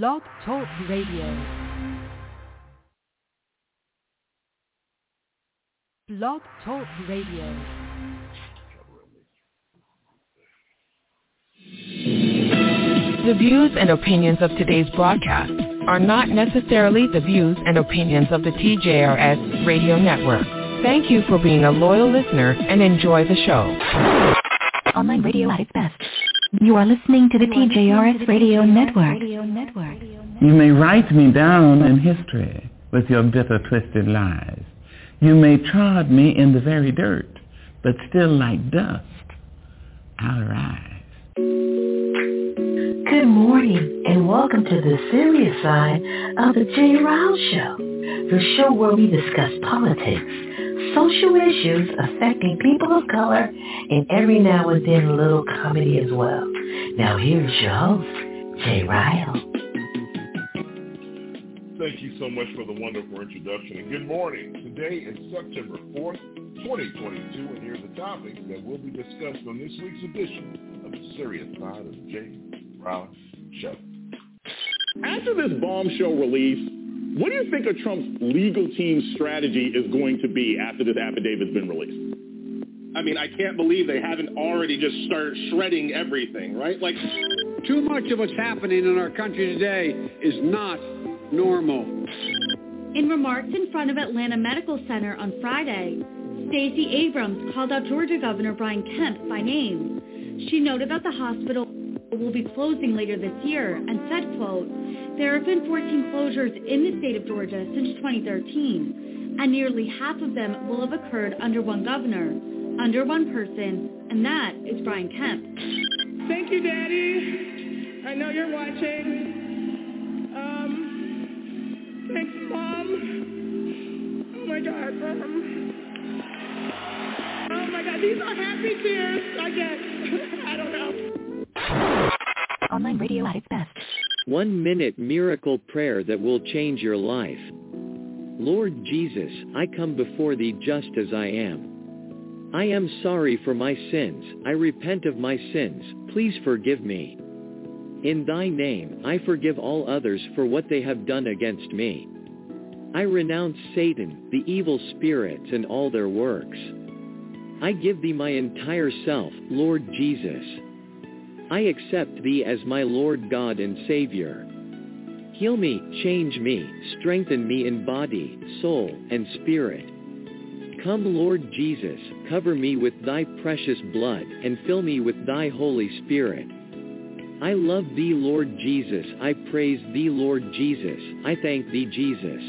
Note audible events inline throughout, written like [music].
Blog Talk Radio. Blog Talk Radio. The views and opinions of today's broadcast are not necessarily the views and opinions of the TJRS Radio Network. Thank you for being a loyal listener and enjoy the show. Online radio at its best. You are listening to the TJRS Radio Network. You may write me down in history with your bitter, twisted lies. You may trod me in the very dirt, but still like dust, I'll rise. Good morning and welcome to the serious side of the Jay Ryle Show, the show where we discuss politics, social issues affecting people of color, and every now and then a little comedy as well. Now here's your host, Jay Ryle. Thank you so much for the wonderful introduction and good morning. Today is September 4th, 2022 and here's the topics that will be discussed on this week's edition of the serious side of Jay Ryle Show. After this bombshell release, what do you think of Trump's legal team's strategy is going to be after this affidavit's been released? I mean, I can't believe they haven't already just started shredding everything, right? Like, too much of what's happening in our country today is not normal. In remarks in front of Atlanta Medical Center on Friday, Stacey Abrams called out Georgia Governor Brian Kemp by name. She noted that the hospital will be closing later this year and said, quote, there have been 14 closures in the state of Georgia since 2013, and nearly half of them will have occurred under one governor, under one person, and that is Brian Kemp. Thank you, Daddy. I know you're watching. Um, thanks, Mom. Oh my God. Um, oh my God, these are happy tears, I guess. [laughs] I don't know. Online radio at its best. One minute miracle prayer that will change your life. Lord Jesus, I come before thee just as I am. I am sorry for my sins. I repent of my sins. Please forgive me. In thy name, I forgive all others for what they have done against me. I renounce Satan, the evil spirits, and all their works. I give thee my entire self, Lord Jesus. I accept thee as my Lord God and Savior. Heal me, change me, strengthen me in body, soul, and spirit. Come, Lord Jesus, cover me with thy precious blood and fill me with thy Holy Spirit. I love thee, Lord Jesus. I praise thee, Lord Jesus. I thank thee, Jesus.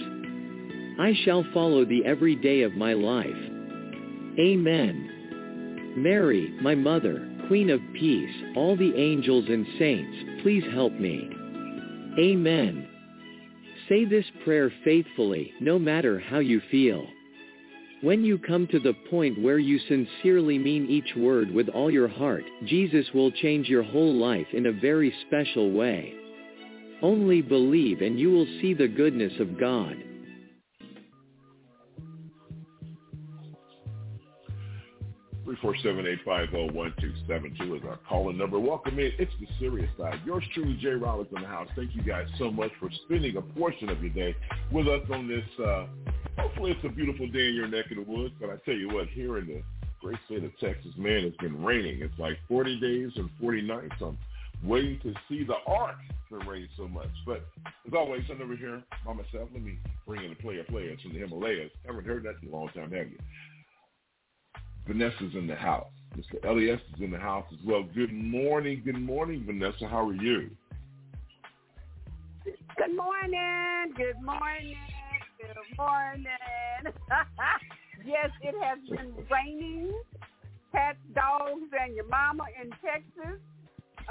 I shall follow thee every day of my life. Amen. Mary, my mother, Queen of Peace, all the angels and saints, please help me. Amen. Say this prayer faithfully, no matter how you feel. When you come to the point where you sincerely mean each word with all your heart, Jesus will change your whole life in a very special way. Only believe and you will see the goodness of God. 347-850-1272 is our calling number. Welcome in. It's the serious side. Yours truly, Jay Rollins in the house. Thank you guys so much for spending a portion of your day with us on this. Uh, hopefully it's a beautiful day in your neck of the woods, but I tell you what, here in the great state of Texas, man, it's been raining. It's like 40 days and 40 nights. I'm waiting to see the arc. It's been raining so much. But as always, I'm over here by myself. Let me bring in a player player. It's from the Himalayas. Haven't heard that in a long time, have you? Vanessa's in the house. Mr. Elias is in the house as well. Good morning. Good morning, Vanessa. How are you? Good morning. Good morning. Good morning. [laughs] yes, it has been raining. Cats, dogs, and your mama in Texas.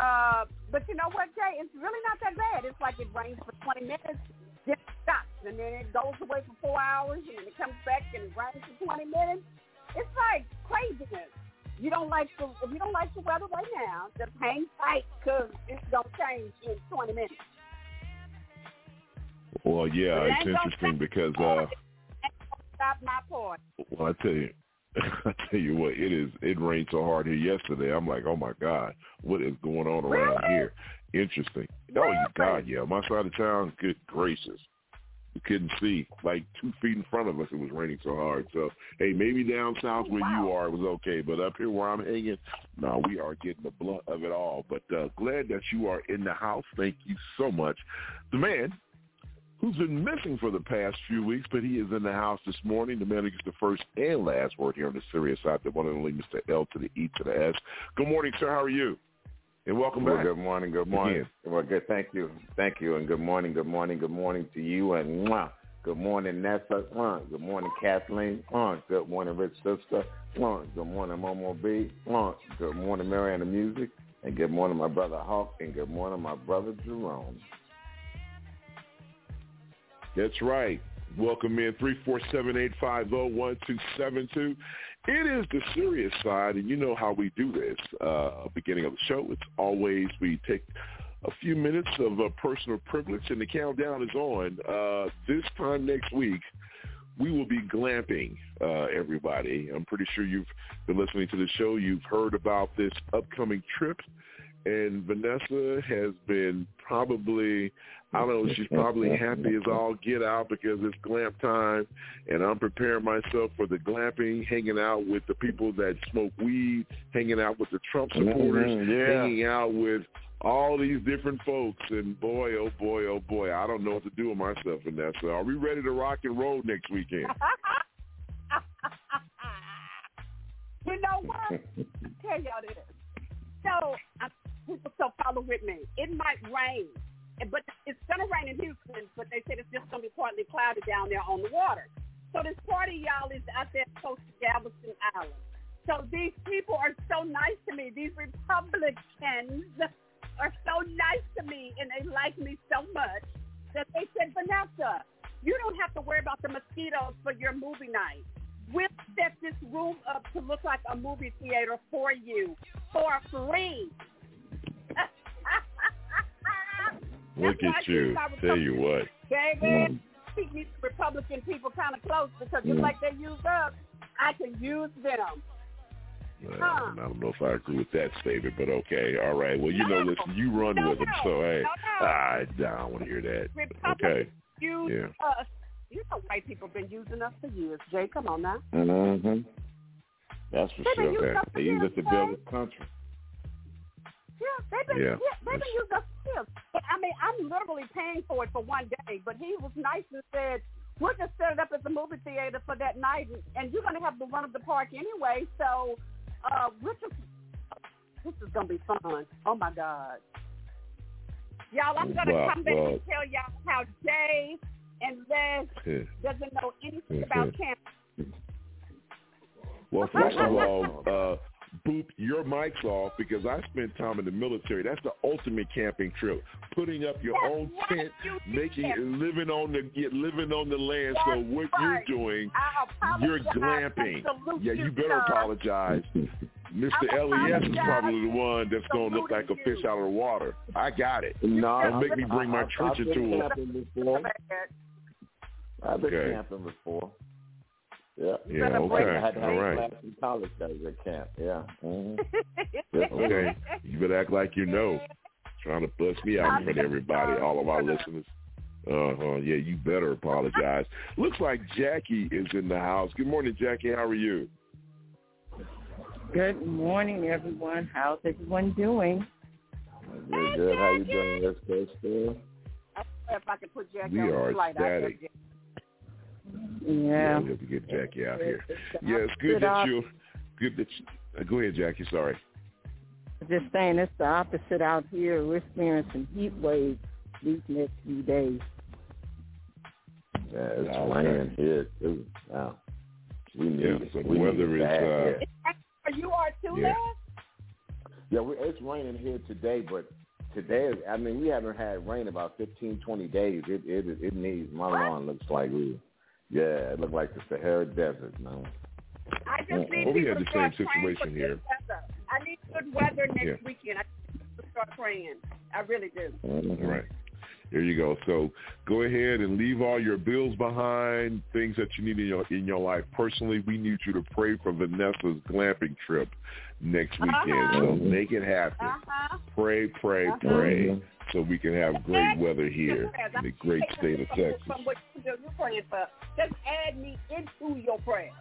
Uh, but you know what, Jay? It's really not that bad. It's like it rains for 20 minutes, then it stops, and then it goes away for four hours, and then it comes back and it rains for 20 minutes it's like craziness. You don't like the if you don't like the weather right now, just hang tight because it's gonna change in 20 minutes. Well, yeah, it's interesting because uh, stop my point. Well, I tell you, [laughs] I tell you what, it is. It rained so hard here yesterday. I'm like, oh my god, what is going on around really? here? Interesting. Oh, you God, yeah. My side of town, good gracious. We couldn't see. Like two feet in front of us, it was raining so hard. So, hey, maybe down south where you are it was okay, but up here where I'm hanging, no, we are getting the blunt of it all. But uh, glad that you are in the house. Thank you so much. The man who's been missing for the past few weeks, but he is in the house this morning. The man who gets the first and last word here on the serious side, the one and only Mr. L to the E to the S. Good morning, sir. How are you? And welcome well, back. Good morning. Good morning. Again. Well, good. Thank you. Thank you. And good morning. Good morning. Good morning to you. And mwah, good morning, Nessa. Mwah, good morning, Kathleen. Mwah, good morning, Rich Sister. Mwah, good morning, Momo B. Mwah, good morning, Mariana Music. And good morning, my brother Hawk. And good morning, my brother Jerome. That's right. Welcome in 347-850-1272. It is the serious side, and you know how we do this. Uh, beginning of the show, it's always we take a few minutes of uh, personal privilege, and the countdown is on. Uh, this time next week, we will be glamping, uh, everybody. I'm pretty sure you've been listening to the show. You've heard about this upcoming trip, and Vanessa has been probably I don't know, she's probably happy as all get out because it's glamp time and I'm preparing myself for the glamping, hanging out with the people that smoke weed, hanging out with the Trump supporters, Mhm, yeah. hanging out with all these different folks and boy, oh boy, oh boy, I don't know what to do with myself in that. Are we ready to rock and roll next weekend? [laughs] [laughs] You know what? I'll tell y'all this. So, uh, people, [laughs] so follow with me. It might rain, but it's going to rain in Houston, but they said it's just going to be partly cloudy down there on the water. So this party, y'all, is out there close to Galveston Island. So these people are so nice to me. These Republicans are so nice to me, and they like me so much that they said, Vanessa, you don't have to worry about the mosquitoes for your movie night. We'll set this room up to look like a movie theater for you for free. Look That's at you. Tell you what. Baby, keep these Republican people kind of close because just Mm. like they use us, I can use them. Well, Huh. I don't know if I agree with that statement, but okay. All right. Well, you know, listen, you run with them, so hey, I, I don't want to hear that. Okay. Use Yeah. us. You know white people been using us for years. Jay, come on now. Mm-hmm. That's for been sure. us They use it to build the country. Yeah, they've been, Yeah, yeah, they've been using us years. I mean, I'm literally paying for it for one day. But he was nice and said, we'll just set it up as a movie theater for that night, and, you're going to have the run of the park anyway. So uh, we're just, this is going to be fun. Oh, my God. Y'all, I'm going to Well, come back well- and tell y'all how Jay and Les Yeah. doesn't know anything about camp. Well, [laughs] first of all, uh, boop your mics off because I spent time in the military. That's the ultimate camping trip. Putting up your own tent, making living on the living on the land. So what you're doing, you're glamping. Yeah, you better apologize. Mr. LES is probably the one that's going to look like a fish out of the water. I got it. No, Don't make me bring my I- trench I've been into it. I've been Okay. camping before. Yeah. Yeah, okay. I had to have All right. class in college days at camp. Yeah. [laughs] Mhm. Okay. You better act like you know. Trying to bust me out in front of everybody, all of our listeners. Uh huh. Yeah, you better apologize. Looks like Jackie is in the house. Good morning, Jackie. How are you? Good morning, everyone. How's everyone doing? Good, good. How you doing, Miss Crystal? If I could put Jackie We on the are flight, I'd ecstatic. Get Yeah. we have to get Jackie out here. It's the Yeah, it's good that you. Good that you. uh, Go ahead, Jackie. Sorry. Just saying, it's the opposite out here. We're experiencing heat waves these next few days. Yeah, it's Okay. raining here too. Wow. We need Yeah, so We weather it is, bad uh, here. Are you are too, Yeah. Les? Yeah, we, it's raining here today, but today, is- I mean, we haven't had rain about 15, 20 days. It it it needs. My lawn looks like we, yeah, it looks like the Sahara Desert, man. I just need Well, we people had the start same praying situation good here. I need good weather next Yeah. weekend. I need to start praying. I really do. Mm-hmm. Right. There you go. So go ahead and leave all your bills behind, things that you need in your in your life. Personally, we need you to pray for Vanessa's glamping trip next weekend. Uh-huh. So make it happen. Uh-huh. Pray, pray, Uh-huh. pray, so we can have great weather here in the great state of Texas. From what you're praying for. Just add me into your prayers.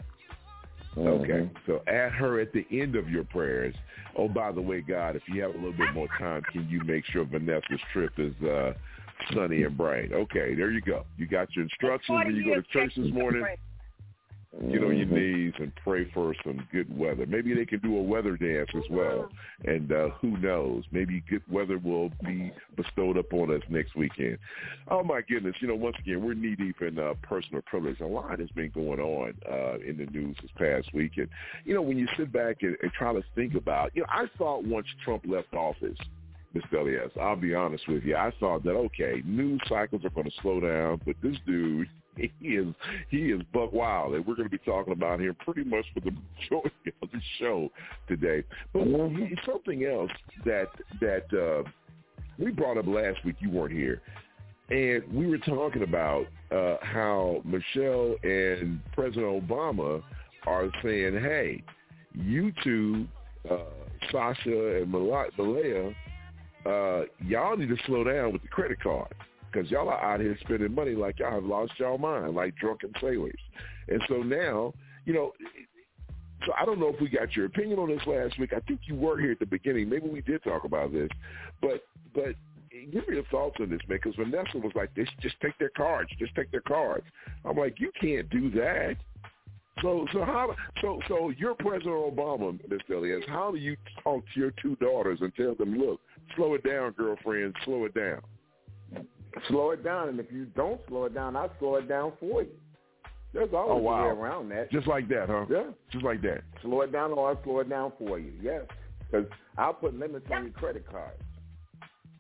Okay, so add her at the end of your prayers. Oh, by the way, God, if you have a little bit more time, can you make sure Vanessa's trip is uh, sunny and bright? Okay, there you go. You got your instructions when you go to church this morning. Get on your knees and pray for some good weather. Maybe they can do a weather dance as well. And uh, who knows? Maybe good weather will be bestowed upon us next weekend. Oh my goodness! You know, once again, we're knee deep in uh, personal privilege. A lot has been going on uh, in the news this past week, and you know, when you sit back and, and try to think about, you know, I thought once Trump left office. Mr. Elias, I'll be honest with you. I thought that okay, news cycles are going to slow down, but this dude, [laughs] he is he is buck wild, and we're going to be talking about him pretty much for the majority [laughs] of the show today. But something else that that uh, we brought up last week, you weren't here, and we were talking about uh, how Michelle and President Obama are saying, "Hey, you two, uh, Sasha and Mala- Malaya, uh, y'all need to slow down with the credit card because y'all are out here spending money like y'all have lost y'all mind, like drunken sailors. And so now, you know, so I don't know if we got your opinion on this last week. I think you were here at the beginning. Maybe we did talk about this, but but give me your thoughts on this, man. Because Vanessa was like, "This just take their cards, just take their cards." I'm like, you can't do that. So so how so so you're President Obama, Mr. Elias. How do you talk to your two daughters and tell them, look, slow it down, girlfriend, slow it down. Slow it down, and if you don't slow it down, I'll slow it down for you. There's oh, always Oh, wow. a way around that. Just like that, huh? Yeah. Just like that. Slow it down or I'll slow it down for you. Yes. Because I'll put limits on your credit cards.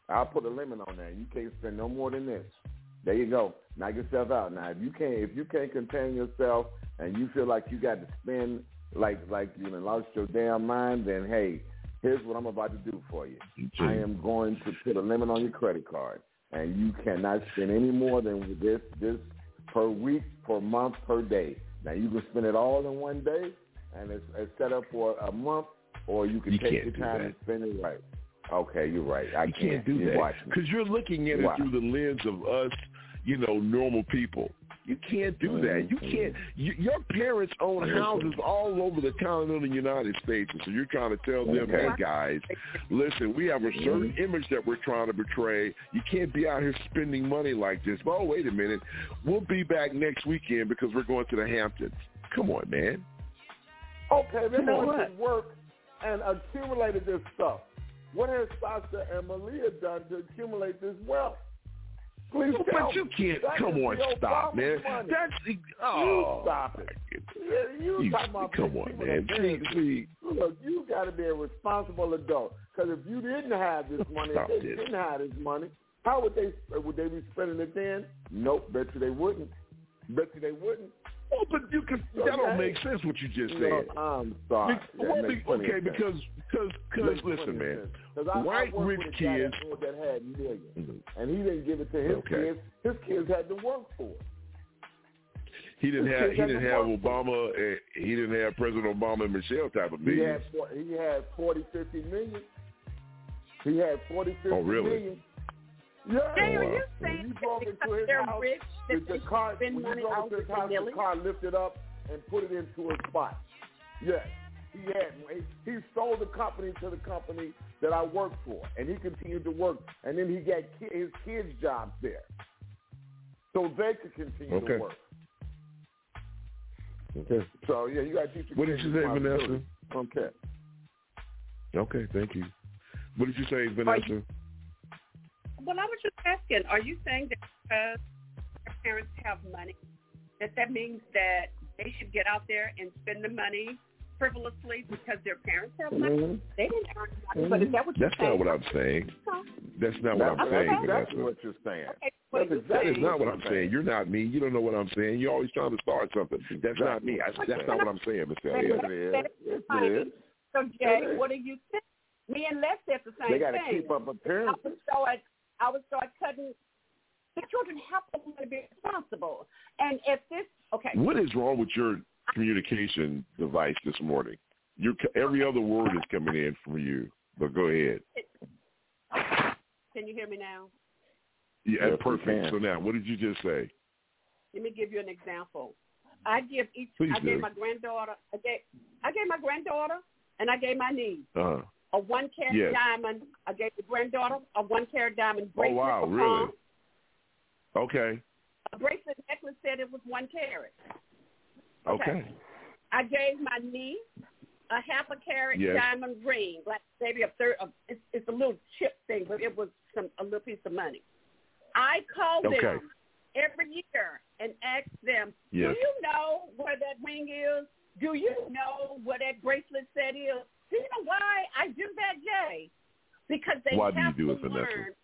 I'll put a limit on that. You can't spend no more than this. There you go. Knock yourself out. Now, if you can't, if you can't contain yourself and you feel like you got to spend like like you know lost your damn mind, then hey, here's what I'm about to do for you. I am going to put a limit on your credit card, and you cannot spend any more than this this per week, per month, per day. Now you can spend it all in one day, and it's, it's set up for a month, or you can You take your time and spend it right. Okay, you're right. I you can't do You that because you're looking at Wow. it through the lens of us, you know, normal people. You can't do that. You mm-hmm. can't. You, your parents own houses all over the continental United States, and so you're trying to tell them, "Hey guys, listen, we have a mm-hmm. certain image that we're trying to portray. You can't be out here spending money like this." But oh, wait a minute, we'll be back next weekend because we're going to the Hamptons. Come on, man. Okay, then Come on. went to work and accumulated this stuff. What has Sasha and Malia done to accumulate this wealth? Please But tell you can't. That Come on, stop, man. money. That's you oh, stop it. You, You- talking about come on, man. You. see. Look, you got to be a responsible adult. Because if you didn't have this oh, money, Stop if they this. didn't have this money, how would they would they be spending it then? Nope, bet you they wouldn't. Bet you they wouldn't. Oh, but you can. That don't make sense. What you just No, said. I'm sorry. Be- well, be- okay, because because because listen, man. I, White I rich with a guy kids. That, that had 1000000 and he didn't give it to his Okay. kids. His kids had to work for it. He didn't His have he didn't have Obama. Uh, he didn't have President Obama and Michelle type of He millions. had he had 40, 50 million. He had 40, 50 Oh, really? million. Yeah. Jay, are you When saying you that into because his they're house, rich the, that the they car, spend when money drove out into his with house, the Millie? car lifted up and put it into a spot. Yes. He had he sold the company to the company that I worked for, and he continued to work, and then he got ki- his kids jobs there, so they could continue Okay. to work. Okay. So yeah, you got to teach your What did you say, responsibility. Okay. Okay, thank you. What did you say, Vanessa? Well, I was just asking, are you saying that because their parents have money, that that means that they should get out there and spend the money frivolously because their parents have money? Mhm. They didn't earn money, but is that what you're That's saying? not what I'm saying. That's not what That's, I'm that's saying, exactly Vanessa. what you're saying. Okay, what That's are That is not what I'm saying. You're not me. You don't know what I'm saying. You're always trying to start something. That's not me. I, that's not what I'm saying, Mr. Yes, Elliott. it is. Yes, it is. So, Jay, what are you saying? Me and Les said the same thing. They got to keep up appearances. would start, I would start cutting The children have to learn to be responsible. And if this, okay. What is wrong with your communication device this morning? Your every other word is coming in from you. But go ahead. Can you hear me now? Yeah, Yes, perfect. So now, what did you just say? Let me give you an example. I give each. Please I gave my granddaughter. I gave. I gave my granddaughter, and I gave my niece Uh, a one carat Yes. diamond. I gave the granddaughter a one carat diamond oh, bracelet. oh wow, really? Okay. A bracelet necklace said it was one carat. Okay. I gave my niece a half a carat Yes. diamond ring, like maybe a third. Of, it's, it's a little chip thing, but it was some a little piece of money. I called Okay. them every year and asked them, Yes. "Do you know where that ring is? Do you know where that bracelet set is? Do you know why I do that, Jay? Because they Why do you have do to it, Vanessa? learn.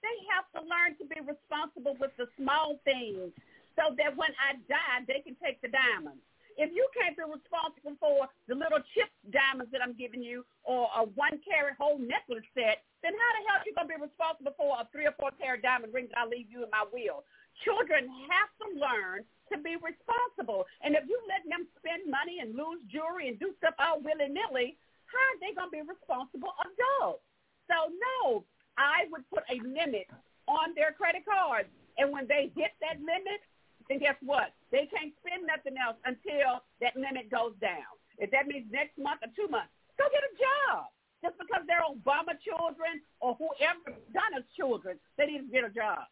They have to learn to be responsible with the small things, so that when I die, they can take the diamonds. If you can't be responsible for the little chip diamonds that I'm giving you or a one carat whole necklace set, then how the hell are you to be responsible for a three or four carat diamond ring that I leave you in my will? Children have to learn to be responsible. And if you let them spend money and lose jewelry and do stuff all willy-nilly, how are they going to be responsible adults? So no, I would put a limit on their credit cards. And when they hit that limit, then guess what? They can't spend nothing else until that limit goes down. If that means next month or two months, go get a job. Just because they're Obama children or whoever Donna's children, they need to get a job.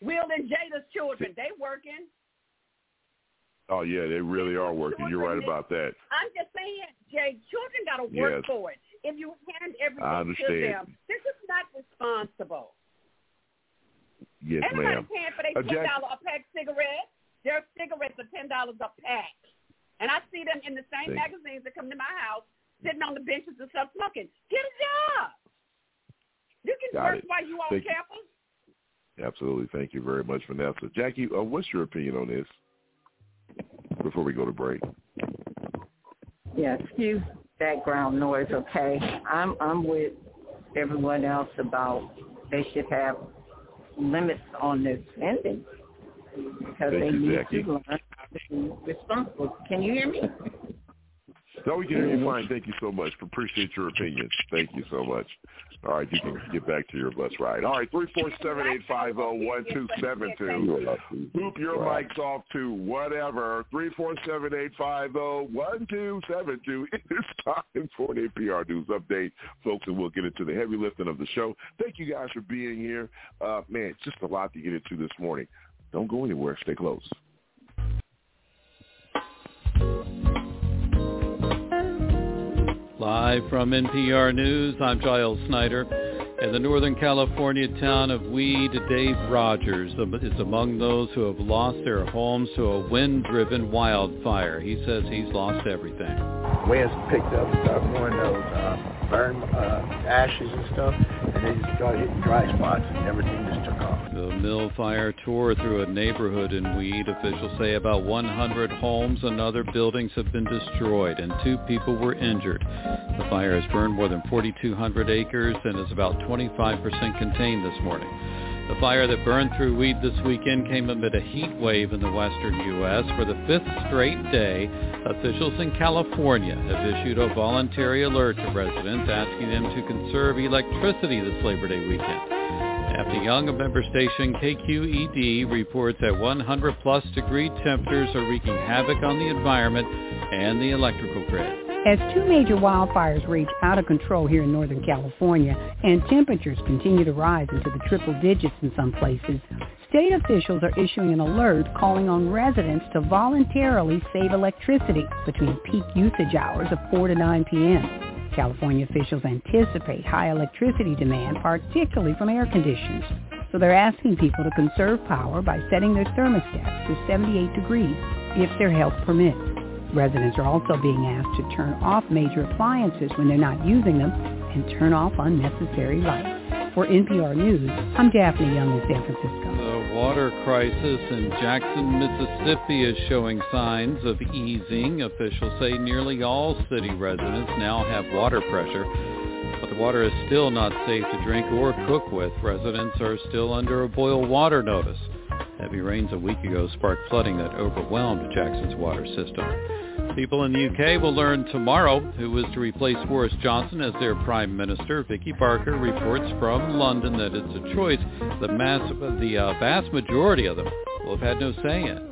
Will and Jada's children, they working. Oh yeah, they really are working. You're right about that. I'm just saying, Jay, children got to work Yes. for it. If you hand everything to them, this is not responsible. Yes, Everybody ma'am. paying for their Uh, ten dollar a pack cigarettes. Their cigarettes are ten dollars a pack, and I see them in the same Thank- magazines that come to my house, sitting on the benches and stuff smoking. Get a job. You can Got work it. while you on Thank you. campus. Absolutely. Thank you very much, Vanessa. Jackie, uh, what's your opinion on this? Before we go to break. Yeah, excuse background noise, okay? I'm I'm with everyone else about they should have limits on their spending because Thank they you, need Jackie. to learn how to be responsible. Can you hear me? No, we can hear you fine. Thank you so much. Appreciate your opinion. Thank you so much. All right, you can get back to your bus ride. All right, three four seven eight five zero one two seven two. Boop your mics off to whatever. Three four seven eight five zero one two seven two. [laughs] It is time for an NPR news update, folks, and we'll get into the heavy lifting of the show. Thank you guys for being here. Uh, man, it's just a lot to get into this morning. Don't go anywhere. Stay close. Live from NPR News, I'm Giles Snyder. In the Northern California town of Weed, Dave Rogers is among those who have lost their homes to a wind-driven wildfire. He says he's lost everything. winds picked up, started blowing those uh, burn uh, ashes and stuff, and they just started hitting dry spots, and everything just took off. The mill fire tore through a neighborhood in Weed. Officials say about 100 homes and other buildings have been destroyed and two people were injured. The fire has burned more than 4,200 acres and is about 25% contained this morning. The fire that burned through Weed this weekend came amid a heat wave in the western U.S. For the fifth straight day, officials in California have issued a voluntary alert to residents asking them to conserve electricity this Labor Day weekend. Daphne Young, a member station KQED reports that 100 plus degree temperatures are wreaking havoc on the environment and the electrical grid. As two major wildfires rage out of control here in Northern California and temperatures continue to rise into the triple digits in some places, state officials are issuing an alert calling on residents to voluntarily save electricity between peak usage hours of 4 to 9 p.m. California officials anticipate high electricity demand, particularly from air conditioners. So they're asking people to conserve power by setting their thermostats to 78 degrees if their health permits. Residents are also being asked to turn off major appliances when they're not using them and turn off unnecessary lights. For NPR News, I'm Daphne Young in San Francisco. The water crisis in Jackson, Mississippi is showing signs of easing. Officials say nearly all city residents now have water pressure. But the water is still not safe to drink or cook with. Residents are still under a boil water notice. Heavy rains a week ago sparked flooding that overwhelmed Jackson's water system. People in the UK will learn tomorrow who is to replace Boris Johnson as their Prime Minister. Vicki Barker reports from London that it's a choice the, mass, the uh, vast majority of them will have had no say in.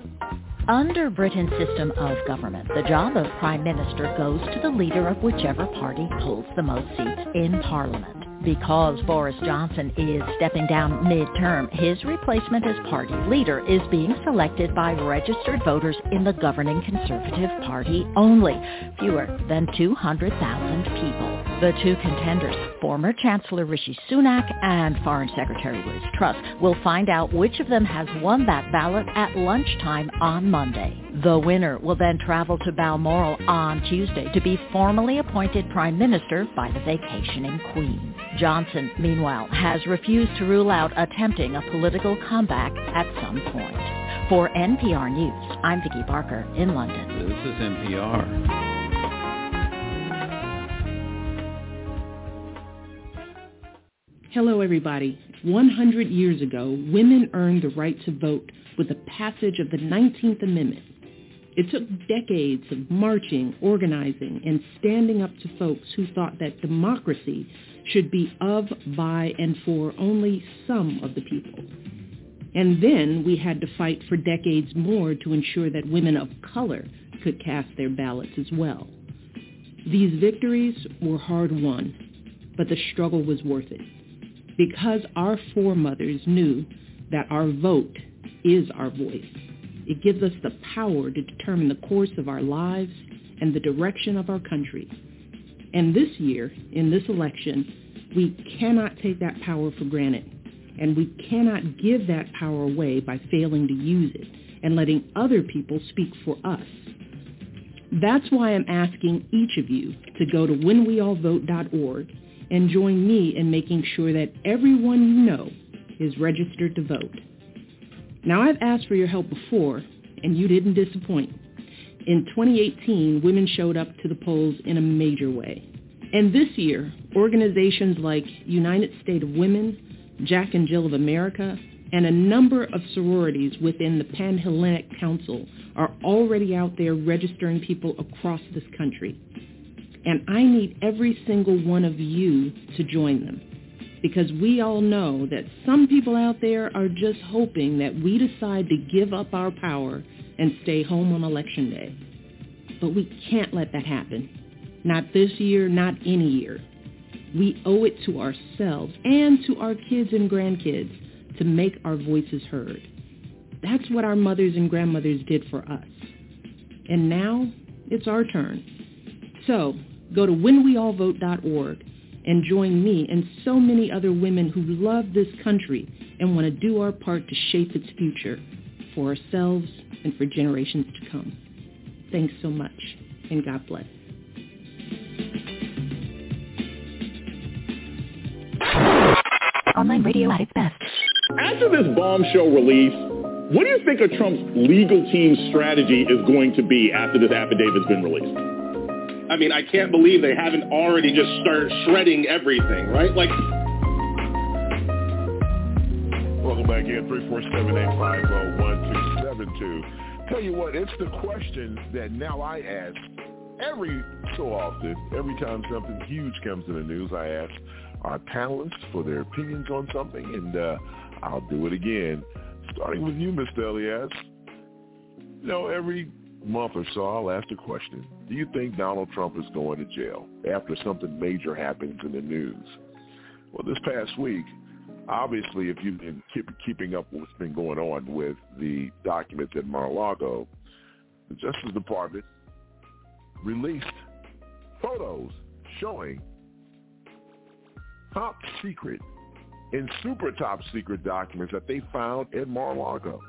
Under Britain's system of government, the job of Prime Minister goes to the leader of whichever party holds the most seats in Parliament. Because Boris Johnson is stepping down midterm, his replacement as party leader is being selected by registered voters in the governing Conservative Party only, fewer than 200,000 people. The two contenders, former Chancellor Rishi Sunak and Foreign Secretary Liz Truss, will find out which of them has won that ballot at lunchtime on Monday. The winner will then travel to Balmoral on Tuesday to be formally appointed Prime Minister by the vacationing Queen. Johnson, meanwhile, has refused to rule out attempting a political comeback at some point. For NPR News, I'm Vicki Barker in London. This is NPR. Hello, everybody. 100 years ago, women earned the right to vote with the passage of the 19th Amendment. It took decades of marching, organizing, and standing up to folks who thought that democracy should be of, by, and for only some of the people. And then we had to fight for decades more to ensure that women of color could cast their ballots as well. These victories were hard won, but the struggle was worth it because our foremothers knew that our vote is our voice. It gives us the power to determine the course of our lives and the direction of our country. And this year, in this election, we cannot take that power for granted. And we cannot give that power away by failing to use it and letting other people speak for us. That's why I'm asking each of you to go to whenweallvote.org and join me in making sure that everyone you know is registered to vote. Now, I've asked for your help before, and you didn't disappoint. In 2018, women showed up to the polls in a major way. And this year, organizations like United States of Women, Jack and Jill of America, and a number of sororities within the Panhellenic Council are already out there registering people across this country. And I need every single one of you to join them because we all know that some people out there are just hoping that we decide to give up our power and stay home on election day. But we can't let that happen. Not this year, not any year. We owe it to ourselves and to our kids and grandkids to make our voices heard. That's what our mothers and grandmothers did for us. And now it's our turn. So Go to whenweallvote.org and join me and so many other women who love this country and want to do our part to shape its future for ourselves and for generations to come. Thanks so much, and God bless. Online radio at its best. After this bombshell release, what do you think of Trump's legal team's strategy is going to be after this affidavit's been released? I mean, I can't believe they haven't already just started shredding everything, right? Like. Welcome back in, 347-850-1272. Tell you what, it's the question that now I ask every so often, every time something huge comes in the news, I ask our panelists for their opinions on something, and uh, I'll do it again. Starting with you, Mr. Elias. You know, every month or so, I'll ask the question, do you think Donald Trump is going to jail after something major happens in the news? Well, this past week, obviously, if you've been keep, keeping up with what's been going on with the documents at Mar-a-Lago, the Justice Department released photos showing top secret and super top secret documents that they found at Mar-a-Lago.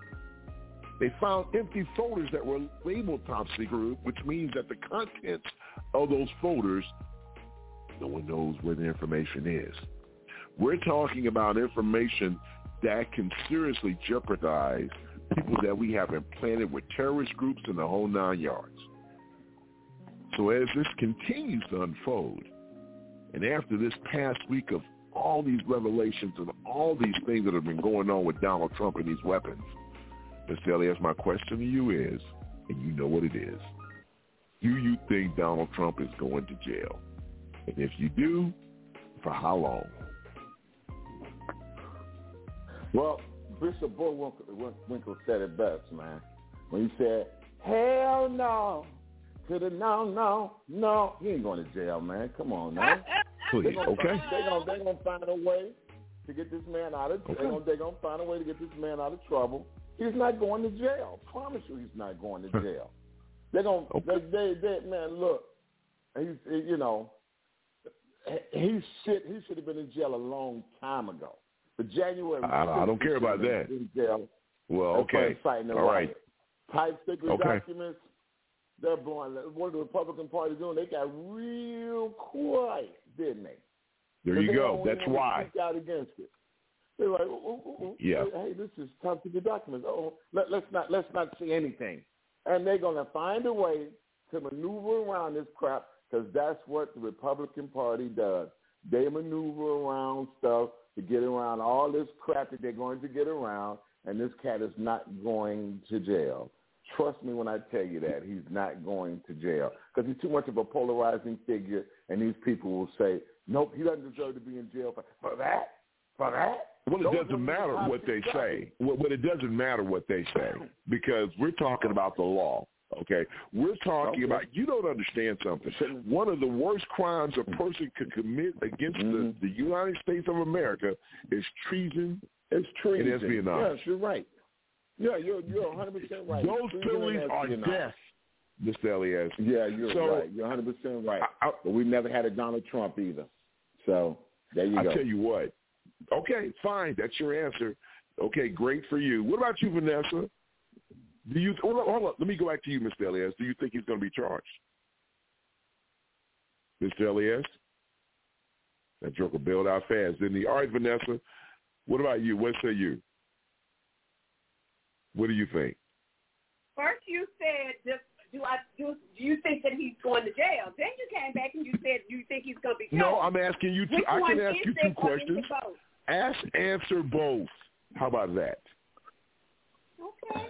They found empty folders that were labeled top secret, which means that the contents of those folders, no one knows where the information is. We're talking about information that can seriously jeopardize people that we have implanted with terrorist groups in the whole nine yards. So as this continues to unfold, And after this past week of all these revelations and all these things that have been going on with Donald Trump and these weapons, Mr. Elias, my question to you is, and you know what it is, do you think Donald Trump is going to jail? And if you do, for how long? Well, Bishop Bullwinkle said it best, man. When he said, hell no, to the no, no, no. He ain't going to jail, man. Come on, man. [laughs] Please, They're gonna okay. They're going they're gonna find a way to get this man out of. Okay. They're gonna, find a way to get this man out of trouble. He's not going to jail. I promise you, he's not going to jail. They're gonna. Okay. They, they, they, man, look. He's, you know, he should he should have been in jail a long time ago. But January. I- I don't care about that. jail. Well, okay. All right. Type secret Okay. documents. They're blowing. What the Republican Party doing? They got real quiet, didn't they? There you they go. Oh, that's why. Speak out against it. They're like, ooh, ooh, Yeah. Hey, this is top secret documents. Oh, let, let's not let's not see anything. And they're gonna find a way to maneuver around this crap because that's what the Republican Party does. They maneuver around stuff to get around all this crap that they're going to get around, and this cat is not going to jail. Trust me when I tell you that he's not going to jail because he's too much of a polarizing figure, and these people will say, "Nope, he doesn't deserve to be in jail for, for that, for that." Well, it doesn't matter what they say. Well, but it doesn't matter what they say because we're talking about the law. Okay, we're talking Okay. about. You don't understand something. One of the worst crimes a person could commit against the, mm-hmm. the United States of America is treason. It's treason. And espionage. Yes, you're right. Yeah, you're you're 100 percent right. Those penalties are death, Mr. Elias. Yeah, you're So- right. You're 100 percent right. but we've never had a Donald Trump either. So there you I go. I tell you what. Okay, fine. That's your answer. Okay, great for you. What about you, Vanessa? Do you hold on, hold on. Let me go back to you, Mr. Elias. Do you think he's going to be charged? Mr. Elias? That joke joker bailed out fast, didn't he? All right, Vanessa. What about you? What say you? What do you think? First, you said, just, do I do? Do you think that he's going to jail? Then you came back and you said "Do you think he's going to be killed. No, I'm asking you two. Which I can ask you two or is it questions. Ask, answer both. How about that? Okay.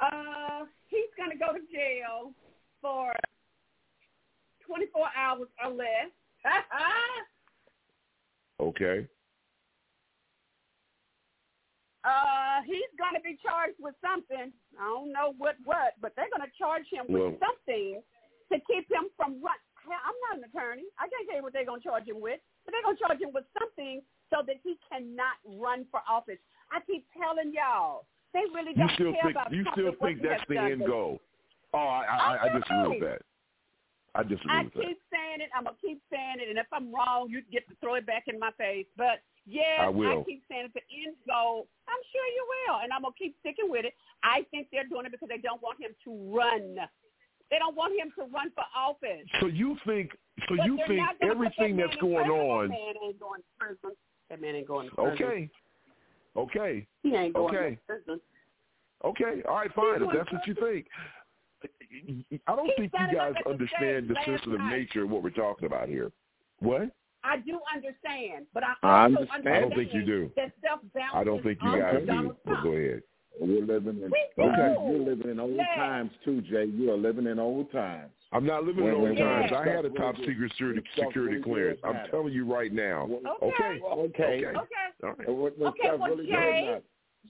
Uh, he's going to go to jail for 24 hours or less. [laughs] Okay. uh, he's going to be charged with something. I don't know what what, but they're going to charge him with Well- something to keep him from run. I'm not an attorney. I can't tell you what they're going to charge him with, but they're going to charge him with something so that he cannot run for office. I keep telling y'all, they really You don't still care think about you still think that's the end goal? Oh, I I, I disagree with that. I disagree I with that. keep saying it. I'm gonna keep saying it, and if I'm wrong, you get to throw it back in my face. But yes, I will. keep saying it's the end goal. I'm sure you will, and I'm gonna keep sticking with it. I think they're doing it because they don't want him to run. They don't want him to run for office. So you think so But you think not gonna put everything that's going on That man ain't going to prison. That man ain't going to prison. Okay. Okay. He ain't going Okay. to. Okay. All right, fine. If that's what you think. I don't He think you guys up at the understand the stage last sensitive nature of what we're talking about here. What? I do understand, but I I also understand. I don't think you do. that stuff bounces I don't think you off guys do. Donald But go ahead. We're living in We Okay. do. You're living in old Yes. times too, Jay. You are living in old times. I'm not living in old when- times. I had a top secret security security clearance. I'm telling you right now. Okay. Okay. Okay. Okay. Okay. All right. And what- what Okay, well, Jay.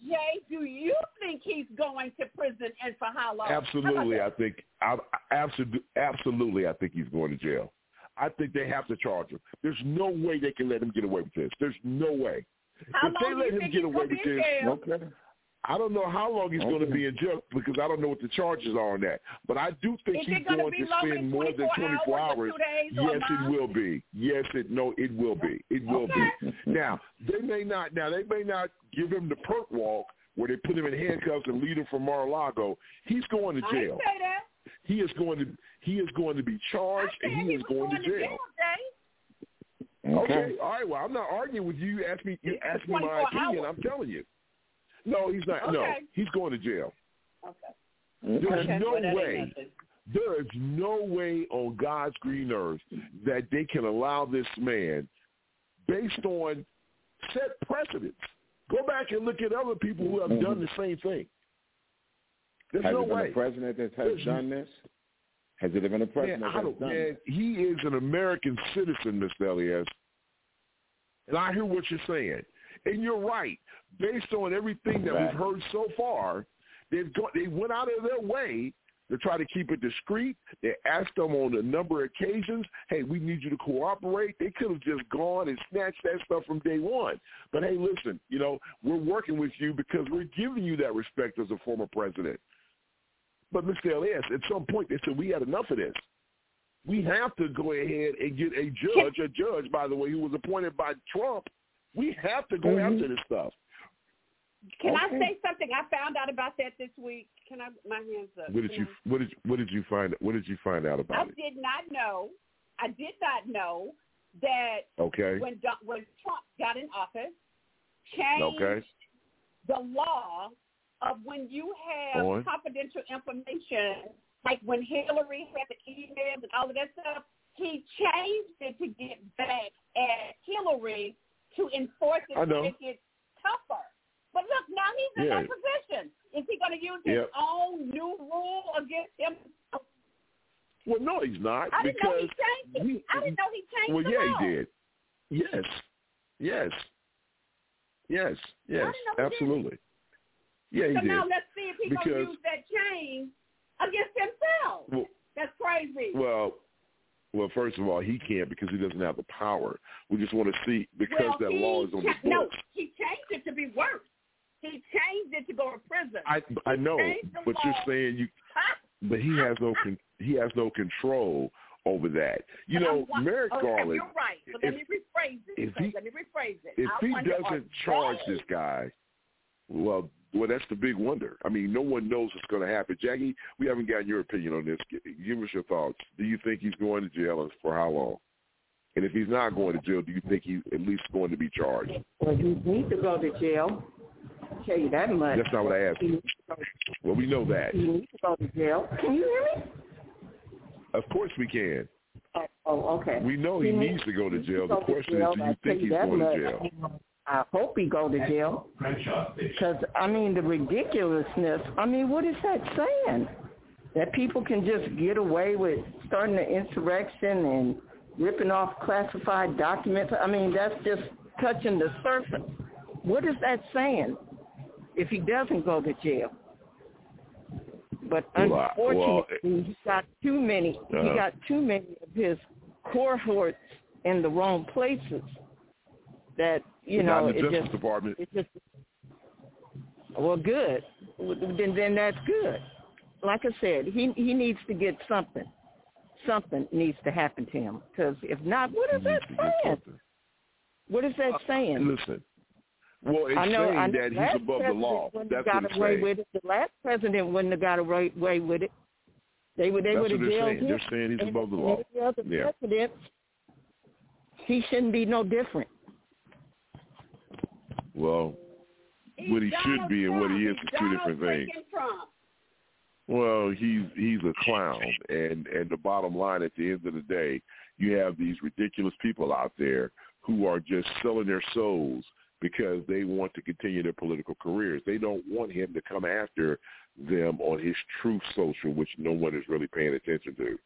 Jay, do you think he's going to prison and for how long? Absolutely, How I think I, absolutely, absolutely, I think he's going to jail. I think they have to charge him. There's no way they can let him get away with this. There's no way. How if long they do let you him think get he's away with this. Okay. I don't know how long he's going to be in jail because I don't know what the charges are on that. But I do think Is he's it gonna to spend more than 24 hours, hours. two days, or a Yes, it will be. Yes, it no, it will be. It will be. [laughs] Now they may not. Now they may not give him the perk walk where they put him in handcuffs and lead him from Mar-a-Lago. He's going to I ain't jail. say that. He is going to he is going to be charged and said he is was going to to jail. Jay. Okay. All right. Well, I'm not arguing with you. You ask me. You ask me my opinion. hours. I'm telling you. No, he's not. No, he's going to jail. Okay. There's Okay, no well, way. There is no way on God's green earth that they can allow this man, based on set precedents. Go back and look at other people who have mm-hmm. done the same thing. There's has no it been way. a president that has There's, done this? Has it been a president man, that has done man, He is an American citizen, Mr. Elias. And I hear what you're saying. And you're right. Based on everything that we've heard so far, they've got, they went out of their way to try to keep it discreet. They asked them on a number of occasions, hey, we need you to cooperate. They could have just gone and snatched that stuff from day one. But hey, listen, you know, we're working with you because we're giving you that respect as a former president. But Mr. Elias, at some point they said we had enough of this. We have to go ahead and get a judge, a judge, by the way, who was appointed by Trump. We have to go mm-hmm. after this stuff. Can okay. I say something? I found out about that this week. Can I? My hands up. What did you? What did? What did you find? What did you find out about it? I it? did not know. I did not know that. Okay. When when Trump got in office, changed okay. the law of when you have On. confidential information, like when Hillary had the emails and all of that stuff. He changed it to get back at Hillary to enforce it to make it tougher. But look, now he's in yeah. that position. Is he going to use his yep. own new rule against him? Well, no, he's not. I didn't know he changed it. we, I didn't know he changed Well, yeah, law. he did. Yes, yes, yes, yes, absolutely. Yeah, he so did. now let's see if he's going to use that change against himself. Well, That's crazy. Well, well, first of all, he can't because he doesn't have the power. We just want to see because well, that law is on the books. cha- No, he changed it to be worse. He changed it to go to prison. I I know, but you're saying you, [laughs] but he has no con, he has no control over that. You But know, I'm, Merrick okay, Garland. You're right. But if, let me rephrase it. he- let me rephrase it. If I he doesn't charge this guy, well, well, that's the big wonder. I mean, no one knows what's going to happen. Jackie, we haven't gotten your opinion on this. Give us your thoughts. Do you think he's going to jail and for how long? And if he's not going to jail, do you think he's at least going to be charged? Well, he needs to go to jail. I'll tell you that much. That's not what I asked. He, Well, we know that. he needs to go to jail. Can you hear me? Of course we can. Oh, oh okay. We know he needs to go to jail. The go to question is, do you think he's going to jail? I hope he go to jail. Because, I mean, the ridiculousness, I mean, what is that saying? That people can just get away with starting an insurrection and ripping off classified documents? I mean, that's just touching the surface. What is that saying if he doesn't go to jail? But Well, well, unfortunately, he got too many. He Uh-huh. got too many of his cohorts in the wrong places. That you Not know, in the it Justice just Department. it just well, good. Then then that's good. Like I said, he he needs to get something. Something needs to happen to him. Because if not, what is that saying? What is that uh, saying? Listen. Well, it's I know, saying I know that he's above the law. That's have what got it's away saying. with it. The last president wouldn't have got away, with it. They would they would have jailed him. They're saying he's And- above the law. Every other Yeah. president, he shouldn't be no different. Well, what he should be and what he is is two different things. Trump. Well, he's he's a clown, and and the bottom line at the end of the day, you have these ridiculous people out there who are just selling their souls because they want to continue their political careers. They don't want him to come after them on his truth social, which no one is really paying attention to.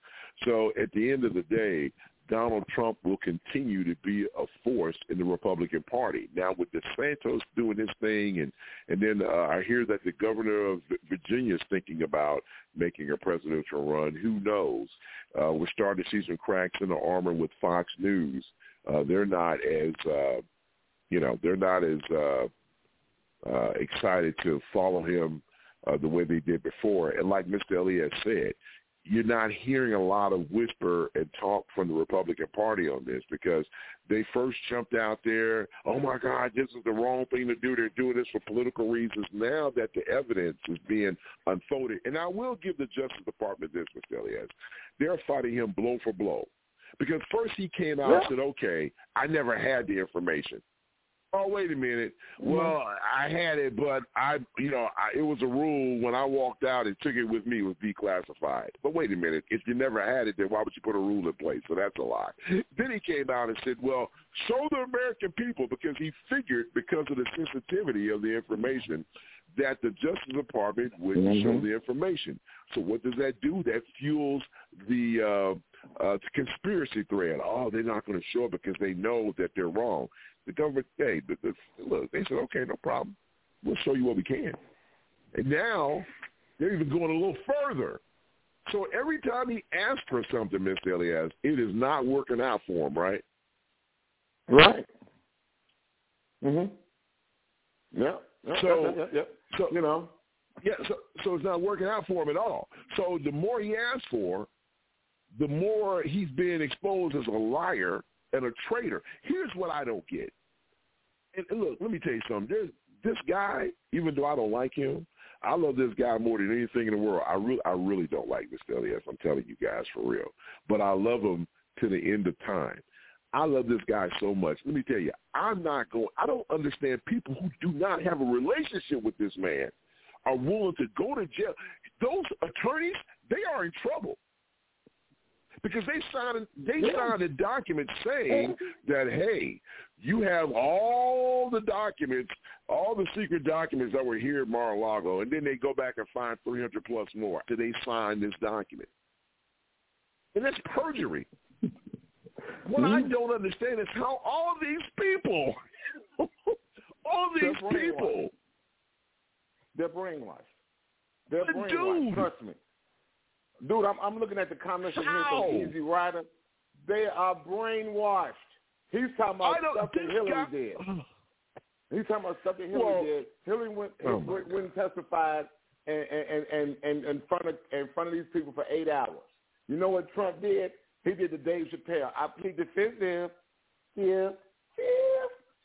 So at the end of the day, Donald Trump will continue to be a force in the Republican Party. Now, with DeSantis doing his thing, and and then uh, I hear that the governor of Virginia is thinking about making a presidential run. Who knows? Uh, we're starting to see some cracks in the armor with Fox News. Uh, they're not as, uh, you know, they're not as uh, uh, excited to follow him uh, the way they did before. And like Mr. Elliott said, you're not hearing a lot of whisper and talk from the Republican Party on this because they first jumped out there, oh my God, this is the wrong thing to do. They're doing this for political reasons. Now that the evidence is being unfolded, and I will give the Justice Department this, Mr. Elias, they're fighting him blow for blow. Because first he came out and said, okay, I never had the information. Oh wait a minute. Well, I had it, but I, you know, I, it was a rule when I walked out and took it with me it was declassified. But wait a minute, if you never had it, then why would you put a rule in place? So that's a lie. Then he came out and said, well, show the American people because he figured because of the sensitivity of the information that the Justice Department would Mhm. show the information. So what does that do? That fuels the uh, uh, conspiracy thread. Oh, they're not going to show it because they know that they're wrong. The government, hey, the, the, look, they said, okay, no problem. We'll show you what we can. And now they're even going a little further. So every time he asks for something, Mr. Elias, it is not working out for him, right? Right. Mhm. Yeah. yeah, So- yeah, yeah. So you know, yeah. So so it's not working out for him at all. So the more he asks for, the more he's being exposed as a liar and a traitor. Here's what I don't get. And, look, let me tell you something. There's this guy, even though I don't like him, I love this guy more than anything in the world. I really, I really don't like Mr. Elias. I'm telling you guys for real. But I love him to the end of time. I love this guy so much. Let me tell you, I'm not going. I don't understand people who do not have a relationship with this man are willing to go to jail. Those attorneys, they are in trouble because they signed they signed a document saying that hey, you have all the documents, all the secret documents that were here at Mar-a-Lago, and then they go back and find 300 plus more. So they sign this document, and that's perjury. [laughs] What I mm-hmm. don't understand is how all these people, [laughs] all these They're brainwashed. people, they're brainwashed. They're brainwashed. dude. Trust me, dude. I'm, I'm looking at the comments in here How? from Easy Rider. They are brainwashed. He's talking about stuff that Hillary guy- did. [sighs] He's talking about stuff that Hillary Well- did. Hillary went, Oh, went, went and testified and, and, and, and, in front of in front of these people for eight hours. You know what Trump did? He did the Dave Chappelle. I plead the fifth there. Fifth,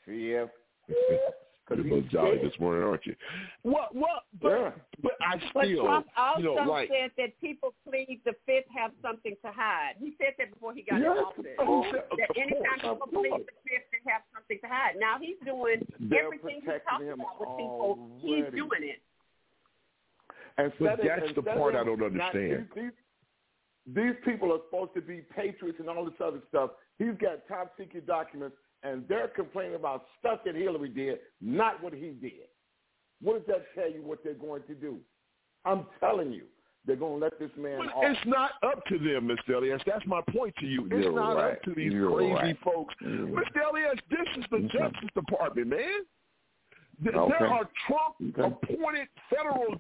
fifth, fifth. You're both jolly this morning, aren't you? What? What? But, Yeah. but I But Trump also you know, like said that people plead the fifth have something to hide. He said that before he got Yes, in office. oh, of that course, anytime of people plead the fifth, they have something to hide. Now he's doing They're everything he talks about with people. He's doing it. Instead But of- that's the part I don't not- understand. these, these, these people are supposed to be patriots and all this other stuff. He's got top secret documents, and they're complaining about stuff that Hillary did, not what he did. What does that tell you what they're going to do? I'm telling you, they're going to let this man But off. It's not up to them, Mr. Elias. That's my point to you. It's You're not right. up to these You're crazy right. folks. You're Mr. Elias, this is the Justice Department, man. Th- Okay. There are Trump Okay. appointed federal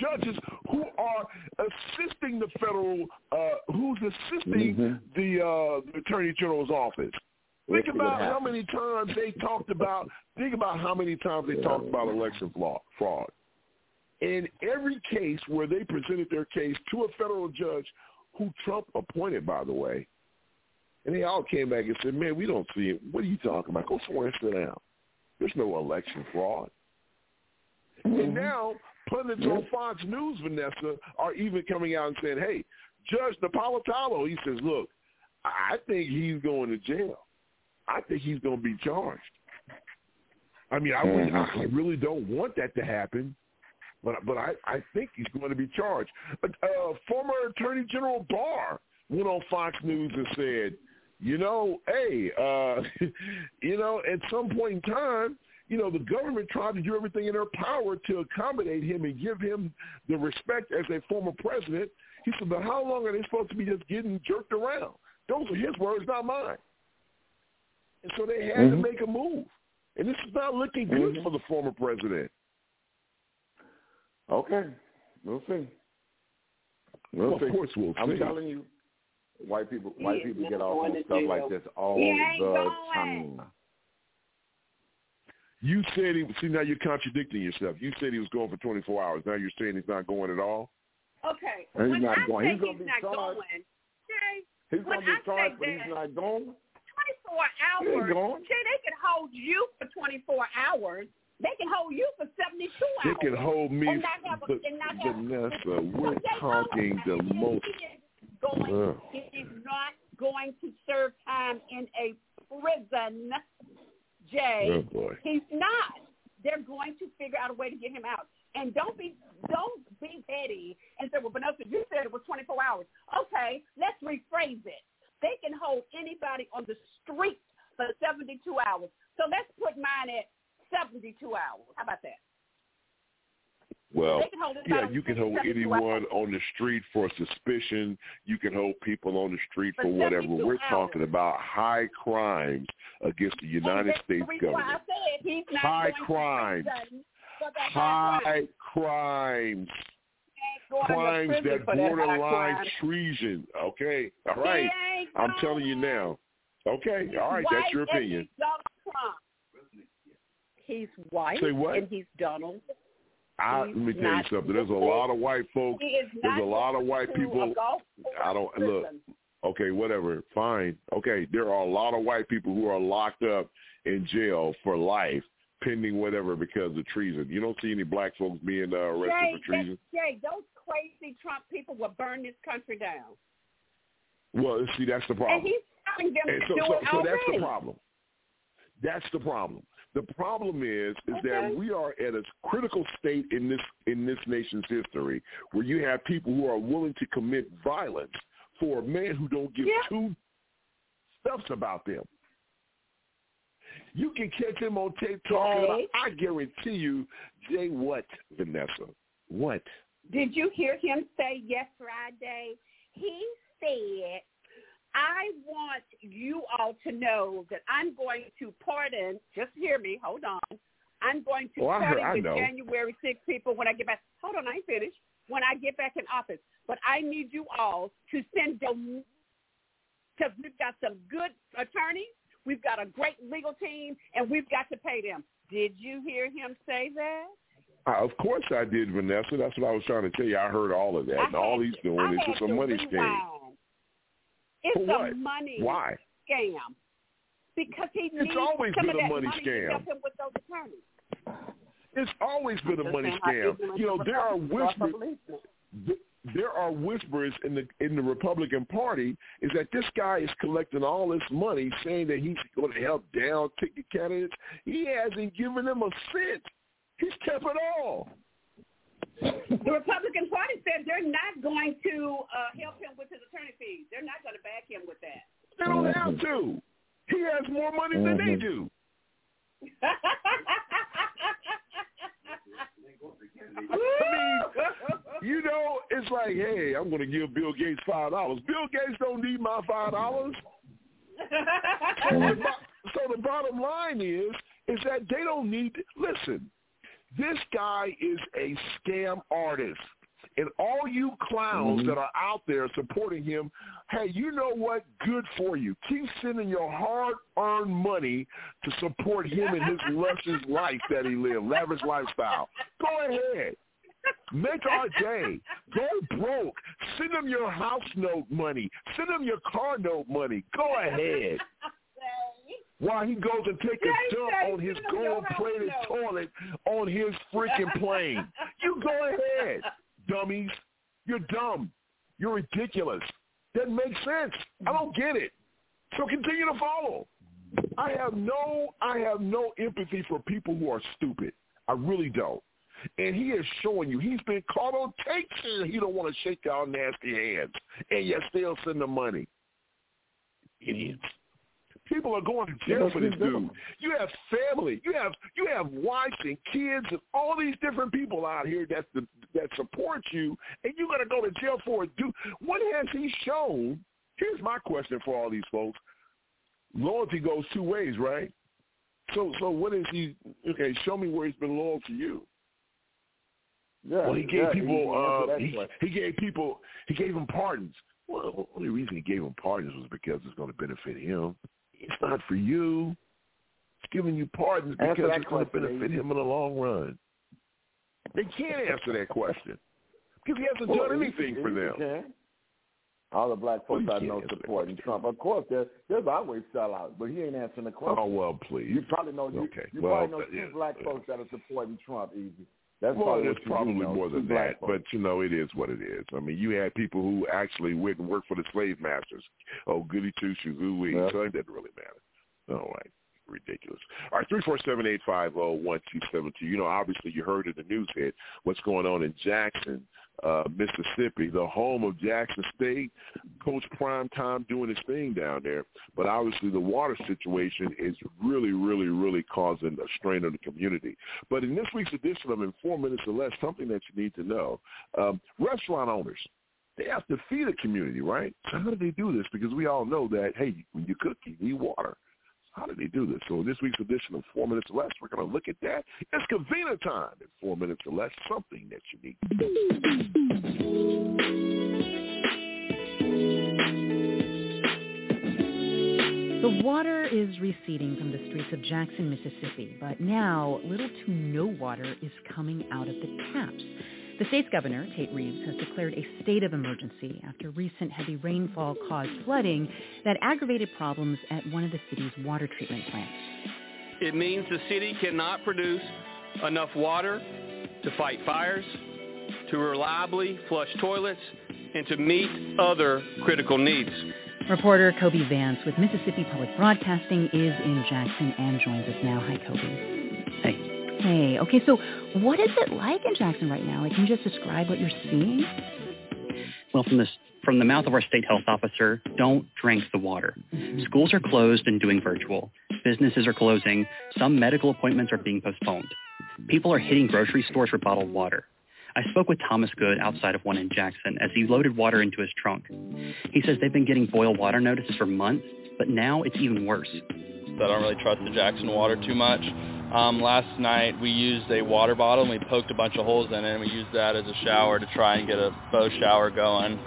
judges who are assisting the federal, uh, who's assisting Mhm. the, uh, the Attorney General's office. Think about how many times they talked about. Think about how many times they talked about election fraud. In every case where they presented their case to a federal judge, who Trump appointed, by the way, and they all came back and said, "Man, we don't see it. What are you talking about? Go somewhere and sit down. There's no election fraud." And now pundits on Fox News, Vanessa, are even coming out and saying, "Hey, Judge Napolitano," he says, "Look, I think he's going to jail. I think he's going to be charged." I mean, I, would, I really don't want that to happen, but but I, I think he's going to be charged. But, uh, former Attorney General Barr went on Fox News and said, you know, hey, uh, [laughs] you know, at some point in time, you know, the government tried to do everything in their power to accommodate him and give him the respect as a former president. He said, but how long are they supposed to be just getting jerked around? Those are his words, not mine. And so they had to Mhm. make a move. And this is not looking good Mhm. for the former president. Okay, we'll see. We'll Well, see. of course we'll I'm see. telling you, white people, He white is people get off on stuff jail. like this all the going. time. You said he. See, now you're contradicting yourself. You said he was going for 24 hours. Now you're saying he's not going at all. Okay. And he's when not I going. say He's gonna be not charged. going, Jay, He's when going to I be charged, say but he's not going. 24 hours. Jay, they can hold you for 24 hours. They can hold you for 72 They hours. They can hold me, and not have a, but and not have Vanessa, [laughs] we're talking the he most. is going. He is not going to serve time in a prison. Jay, Oh, boy. he's not. They're going to figure out a way to get him out. And don't be don't be petty and say, well, Vanessa, you said it was 24 hours. Okay, let's rephrase it. They can hold anybody on the street for 72 hours. So let's put mine at 72 hours. How about that? Well, They can hold yeah, you can hold 72 anyone on the street for suspicion. You can hold people on the street For for whatever. We're hours. talking about high crimes against the United States the reason why I government. High crimes. to prison for that high crime. High crimes. Going Crimes that for that borderline crime. treason. Okay. All He right. ain't I'm telling you now. Okay. All right. That's your opinion. He's Donald He's white Say what? and he's Donald. I, let me tell you not something. There's a lot of white folks. There's a lot of white people. I don't look. Okay, whatever. Fine. Okay, there are a lot of white people who are locked up in jail for life, pending whatever because of treason. You don't see any black folks being uh, arrested Jay, for treason. Jay, those crazy Trump people will burn this country down. Well, see, that's the problem. And he's telling them And to so, do so, it so already. that's the problem. That's the problem. The problem is is Okay. that we are at a critical state in this in this nation's history where you have people who are willing to commit violence for a man who don't give Yeah. two stuffs about them. You can catch him on tape talking about. I guarantee you, Jay. What, Vanessa? What? Did you hear him say yes Friday? He said, I want you all to know that I'm going to pardon, just hear me, hold on. I'm going to Oh, I pardon I the know. January 6 people when I get back. Hold on, I ain't finished. When I get back in office. But I need you all to send them, because we've got some good attorneys, we've got a great legal team, and we've got to pay them. Did you hear him say that? Uh, of course I did, Vanessa. That's what I was trying to tell you. I heard all of that, I and all he's doing I is had just a money scheme. rewind. It's For a what? money Why? scam because he needs always some been of a that money money scam. to help him with those attorneys. It's always been a money scam. You know, there are Republicans are whispers. for policing. th- There are whispers in the in the Republican Party is that this guy is collecting all this money, saying that he's going to help down ticket candidates. He hasn't given them a cent. He's kept it all. The Republican Party said they're not going to uh, help him with his attorney fees. They're not going to back him with that. They don't have to. He has more money than they do. [laughs] I mean, you know, it's like, hey, I'm going to give Bill Gates five dollars. Bill Gates don't need my five dollars. so, so the bottom line is, is that they don't need. Listen, this guy is a scam artist. And all you clowns mm-hmm. that are out there supporting him, hey, you know what? Good for you. Keep sending your hard-earned money to support him in his luscious [laughs] life that he lived, lavish lifestyle. Go ahead. Make our day. Go broke. Send them your house note money. Send them your car note money. Go ahead. While he goes and take a dump on his send them your house gold-plated toilet on his freaking plane. You go ahead, dummies. You're dumb. You're ridiculous. Doesn't make sense. I don't get it. So continue to follow. I have no I have no empathy for people who are stupid. I really don't. And he is showing you he's been caught on tape saying he don't want to shake y'all nasty hands, and yet still send the money. Idiots. People are going to jail for this dude. You have family. You have you have wives and kids and all these different people out here that that support you, and you're going to go to jail for it. Dude, what has he shown? Here's my question for all these folks: Loyalty goes two ways, right? So so what is he? Okay, show me where he's been loyal to you. Yeah, well, he gave yeah, people. Uh, he, question. he gave people. He gave them pardons. Well, the only reason he gave them pardons was because it's going to benefit him. It's not for you. It's giving you pardons because it's going to benefit him in the long run. They can't answer that question because he hasn't Well, done anything he for them. can. All the black folks he I know can't answer that supporting Trump. Of course, there, there's always sellouts, but he ain't answering the oh, question. Oh well, please. You probably know you, Okay, you well, probably know two yeah, black yeah. folks that are supporting Trump. Easy. That's well, probably there's probably do know, more than that, but you know, it is what it is. I mean, you had people who actually went and worked for the slave masters. Oh, goody two shoes, ooh wee. Yeah. So it doesn't really matter. All right. ridiculous. All right, three four seven eight five zero one two seven two. You know, obviously you heard in the news hit what's going on in Jackson, uh, Mississippi, the home of Jackson State. Coach Prime Time doing his thing down there, but obviously the water situation is really, really, really causing a strain on the community. But in this week's edition of In Four Minutes or Less, something that you need to know: um, restaurant owners they have to feed a community, right? So how do they do this? Because we all know that, hey, when you cook, you need water. How did they do this? So in this week's edition of Four Minutes or Less, we're going to look at that. It's Kavina time in Four Minutes or Less, something that you need. The water is receding from the streets of Jackson, Mississippi, but now little to no water is coming out of the taps. The state's governor, Tate Reeves, has declared a state of emergency after recent heavy rainfall caused flooding that aggravated problems at one of the city's water treatment plants. It means the city cannot produce enough water to fight fires, to reliably flush toilets, and to meet other critical needs. Reporter Kobee Vance with Mississippi Public Broadcasting is in Jackson and joins us now. Hi, Kobee. Hey. Hey, okay, so what is it like in Jackson right now? Like, can you just describe what you're seeing? Well, from this from the mouth of our state health officer, don't drink the water. Mm-hmm. Schools are closed and doing virtual. Businesses are closing. Some medical appointments are being postponed. People are hitting grocery stores for bottled water. I spoke with Thomas Good outside of one in Jackson as he loaded water into his trunk. He says they've been getting boil water notices for months, but now it's even worse. I don't really trust the Jackson water too much. Um, last night we used a water bottle and we poked a bunch of holes in it and we used that as a shower to try and get a faux shower going.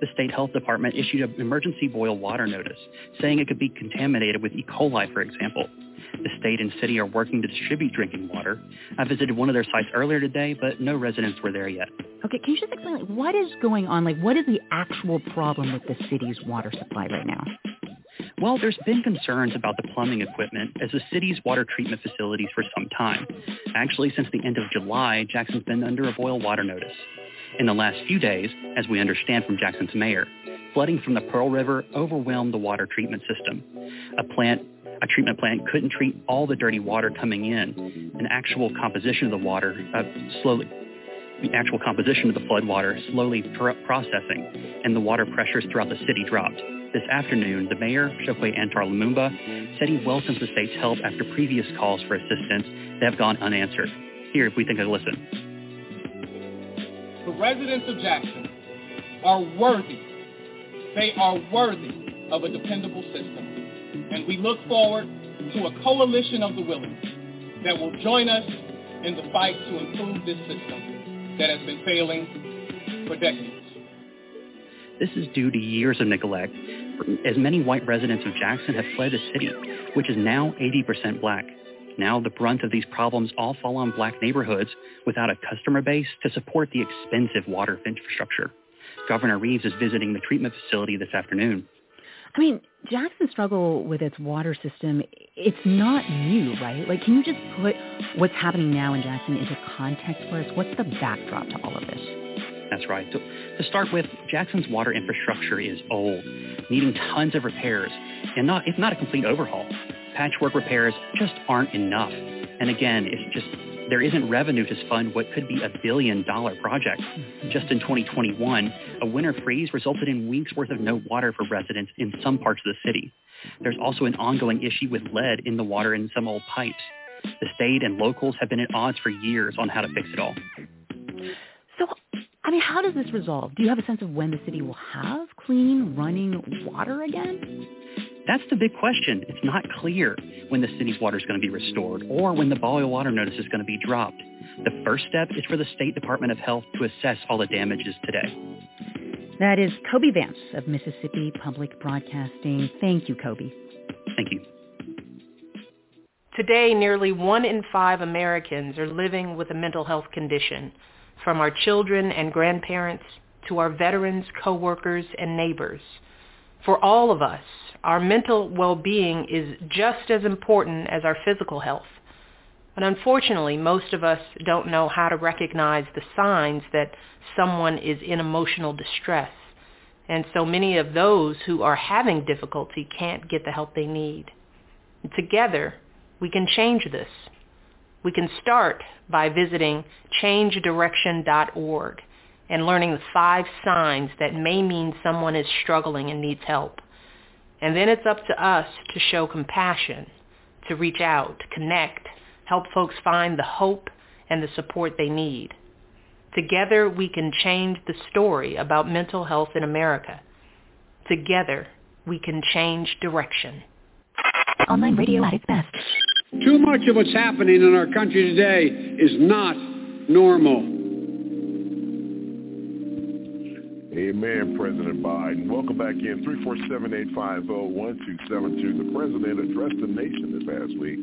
The state health department issued an emergency boil water notice saying it could be contaminated with E. coli, for example. The state and city are working to distribute drinking water. I visited one of their sites earlier today, but no residents were there yet. Okay, can you just explain like, what is going on? Like, what is the actual problem with the city's water supply right now? Well, there's been concerns about the plumbing equipment as the city's water treatment facilities for some time. Actually, since the end of July, Jackson's been under a boil water notice. In the last few days, as we understand from Jackson's mayor, flooding from the Pearl River overwhelmed the water treatment system. A plant a treatment plant couldn't treat all the dirty water coming in. An actual composition of the water uh, slowly the actual composition of the flood water slowly pr- processing, and the water pressures throughout the city dropped. This afternoon, the mayor, Chokwe Antar Lumumba, said he welcomes the state's help after previous calls for assistance that have gone unanswered. Here, if we think of a listen. The residents of Jackson are worthy. They are worthy of a dependable system. And we look forward to a coalition of the willing that will join us in the fight to improve this system that has been failing for decades. This is due to years of neglect, as many white residents of Jackson have fled the city, which is now 80% black. Now the brunt of these problems all fall on black neighborhoods without a customer base to support the expensive water infrastructure. Governor Reeves is visiting the treatment facility this afternoon. I mean, Jackson's struggle with its water system, it's not new, right? Like, can you just put what's happening now in Jackson into context for us? What's the backdrop to all of this? That's right. So to start with, Jackson's water infrastructure is old, needing tons of repairs, and not if not a complete overhaul. Patchwork repairs just aren't enough. And again, it's just there isn't revenue to fund what could be a billion dollar project. Just in 2021, a winter freeze resulted in weeks worth of no water for residents in some parts of the city. There's also an ongoing issue with lead in the water in some old pipes. The state and locals have been at odds for years on how to fix it all. So, I mean, how does this resolve? Do you have a sense of when the city will have clean, running water again? That's the big question. It's not clear when the city's water is going to be restored or when the boil water notice is going to be dropped. The first step is for the State Department of Health to assess all the damages today. That is Kobee Vance of Mississippi Public Broadcasting. Thank you, Kobee. Thank you. Today, nearly one in five Americans are living with a mental health condition, from our children and grandparents to our veterans, coworkers, and neighbors. For all of us, our mental well-being is just as important as our physical health. But unfortunately, most of us don't know how to recognize the signs that someone is in emotional distress. And so many of those who are having difficulty can't get the help they need. Together, we can change this. We can start by visiting changedirection.org and learning the five signs that may mean someone is struggling and needs help. And then it's up to us to show compassion, to reach out, to connect, help folks find the hope and the support they need. Together we can change the story about mental health in America. Together we can change direction. Online radio at its best. Too much of what's happening in our country today is not normal. Amen, President Biden. Welcome back in. 347-850-1272. The president addressed the nation this past week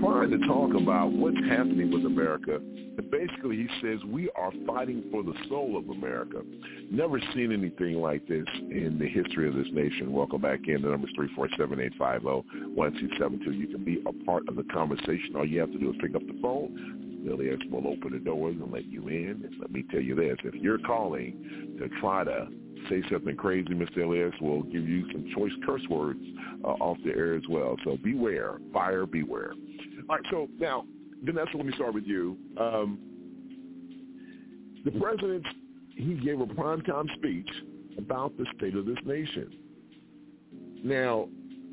trying to talk about what's happening with America. And basically, he says we are fighting for the soul of America. Never seen anything like this in the history of this nation. Welcome back in. The number is 347-850-1272. You can be a part of the conversation. All you have to do is pick up the phone. Elias will open the doors and let you in. And let me tell you this, if you're calling to try to say something crazy, Mr. Elias will give you some choice curse words uh, off the air as well. So beware, fire beware. All right, so now, Vanessa, let me start with you. Um, the president, he gave a primetime speech about the state of this nation. Now,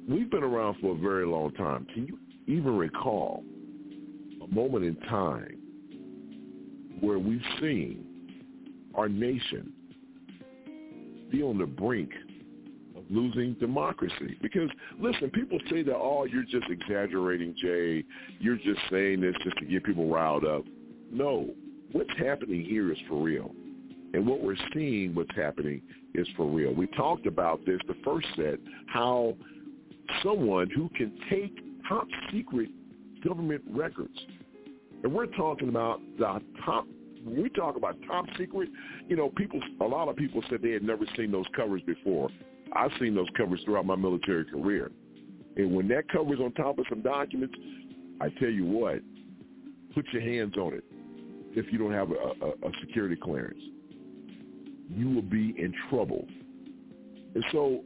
we've been around for a very long time. Can you even recall moment in time where we've seen our nation be on the brink of losing democracy. Because listen, people say that, oh, you're just exaggerating, Jay. You're just saying this just to get people riled up. No, what's happening here is for real. And what we're seeing what's happening is for real. We talked about this the first set, how someone who can take top secret government records, and we're talking about the top when we talk about top secret, you know, people, a lot of people said they had never seen those covers before. I've seen those covers throughout my military career. And when that cover's on top of some documents, I tell you what, put your hands on it if you don't have a, a, a security clearance. You will be in trouble. And so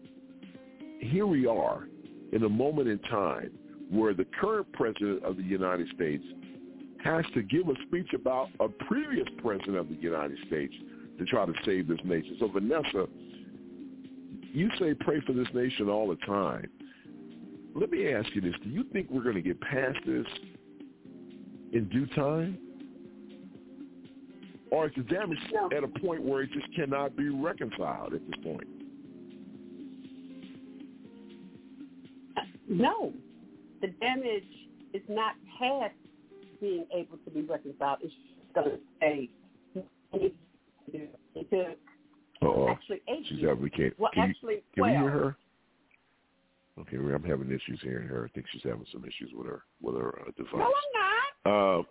here we are in a moment in time where the current president of the United States has to give a speech about a previous president of the United States to try to save this nation. So Vanessa, you say pray for this nation all the time. Let me ask you this. Do you think we're going to get past this in due time? Or is the damage no. at a point where it just cannot be reconciled at this point? Uh, no. The damage is not past being able to be reconciled. It's just going to stay. It Uh-oh. actually eight She's years. Out. We can't. Well, can actually, you, can 12. we hear her? Okay, I'm having issues hearing her. I think she's having some issues with her with her uh, device. No, I'm not. Uh,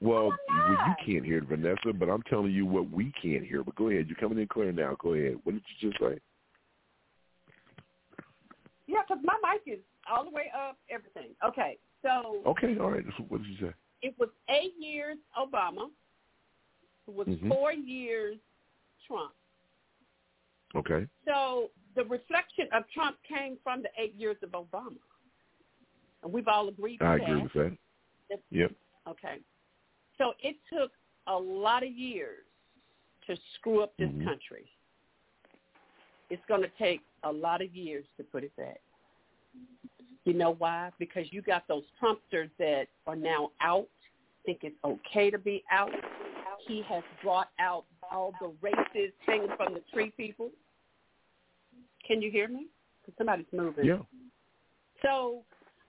well, no, well, you can't hear it, Vanessa, but I'm telling you what we can't hear. But go ahead. You're coming in clear now. Go ahead. What did you just say? Yeah, because my mic is all the way up, everything. Okay, so. Okay, all right. What did you say? It was eight years Obama. It was Mhm. four years Trump. Okay. So the reflection of Trump came from the eight years of Obama. And we've all agreed to I agree with that. That- Yep. Okay. So it took a lot of years to screw up this Mhm. country. It's going to take a lot of years to put it back. You know why? Because you got those Trumpsters that are now out, think it's okay to be out. He has brought out all the races hanging from the tree people. Can you hear me? 'Cause somebody's moving. Yeah. So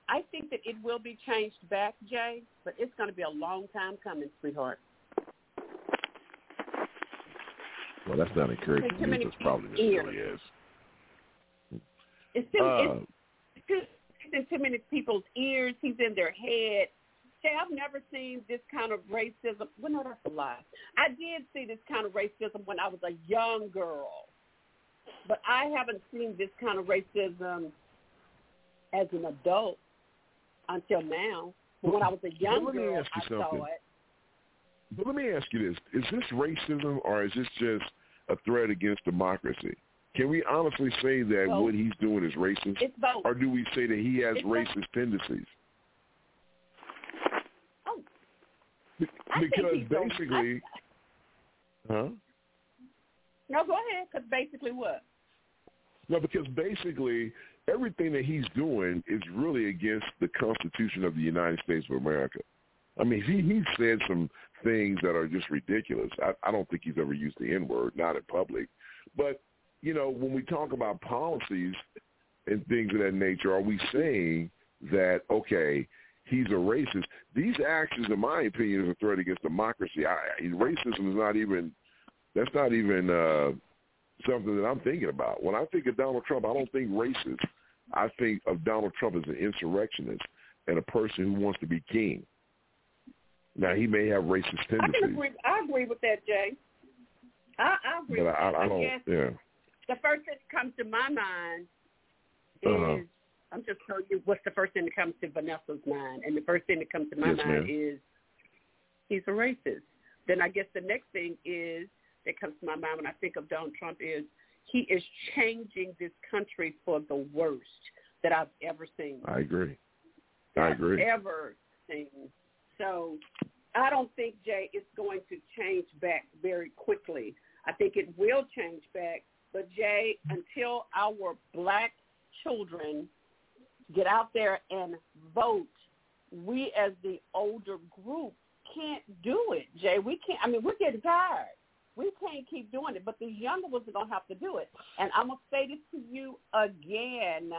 I think that it will be changed back, Jay, but it's going to be a long time coming, sweetheart. Well, that's not encouraging Too news. many That's probably ears. really is. It's too, Uh, it's, too, in too many people's ears. He's in their head. Jay, I've never seen this kind of racism. Well, no, that's a lie. I did see this kind of racism when I was a young girl, but I haven't seen this kind of racism as an adult until now. But when I was a young me girl, I saw something. it. But let me ask you this: Is this racism, or is this just a threat against democracy? Can we honestly say that Both. what he's doing is racist, It's both. or do we say that he has It's both. racist tendencies? Oh. Be- because both. basically, huh? No, go ahead. Because basically what? No, because basically everything that he's doing is really against the Constitution of the United States of America. I mean, he he said some things that are just ridiculous. I, I don't think he's ever used the N word, not in public. But you know, when we talk about policies and things of that nature, are we saying that okay, he's a racist? These actions, in my opinion, is a threat against democracy. I, I- racism is not even that's not even uh, something that I'm thinking about. When I think of Donald Trump, I don't think racist. I think of Donald Trump as an insurrectionist and a person who wants to be king. Now he may have racist I tendencies, agree. I agree with that, Jay. I, I agree. but with I, that. I don't. Yeah. The first thing that comes to my mind is Uh-huh. I'm just telling you what's the first thing that comes to Vanessa's mind, and the first thing that comes to my Yes, mind ma'am. is he's a racist. Then I guess the next thing is that comes to my mind when I think of Donald Trump is he is changing this country for the worst that I've ever seen. I agree. I agree. Ever seen. So I don't think Jay it's going to change back very quickly. I think it will change back, but Jay, until our black children get out there and vote, we as the older group can't do it, Jay. We can't. I mean, we're getting tired. We can't keep doing it, but the younger ones are gonna have to do it. And I'm gonna say this to you again,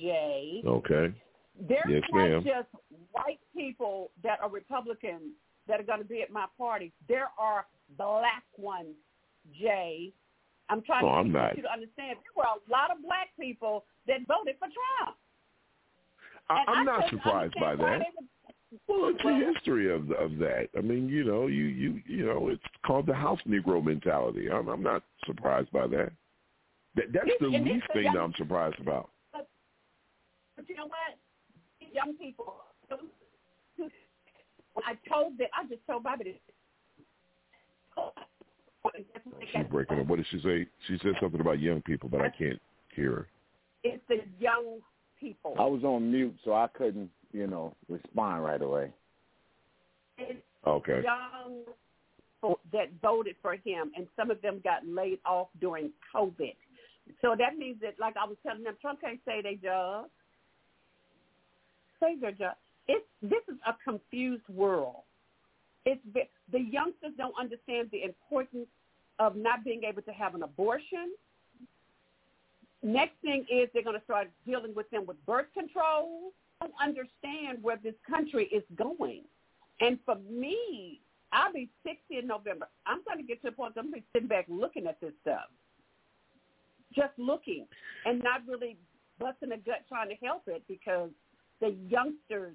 Jay. Okay. There's Yes, not ma'am. just white people that are Republicans that are going to be at my party. There are black ones, Jay. I'm trying Oh, to I'm get you to understand. There were a lot of black people that voted for Trump. I, I'm I not surprised by that. Well, it's the history of of that. I mean, you know, you you you know, it's called the house Negro mentality. I'm I'm not surprised by that. That that's the And least thing young- that I'm surprised about. But, but you know what? Young people. When I told them, I just told Bobby this. She's breaking up. What did she say? She said something about young people, but I can't hear her. It's the young people. I was on mute, so I couldn't, you know, respond right away. It's Okay. young people that voted for him, and some of them got laid off during COVID. So that means that, like I was telling them, Trump can't say their job. Say their job. It's this is a confused world. It's the youngsters don't understand the importance of not being able to have an abortion. Next thing is they're going to start dealing with them with birth control. Don't understand where this country is going. And for me, I'll be 60 in November. I'm going to get to the point I'm going to be sitting back looking at this stuff. Just looking and not really busting a gut trying to help it because the youngsters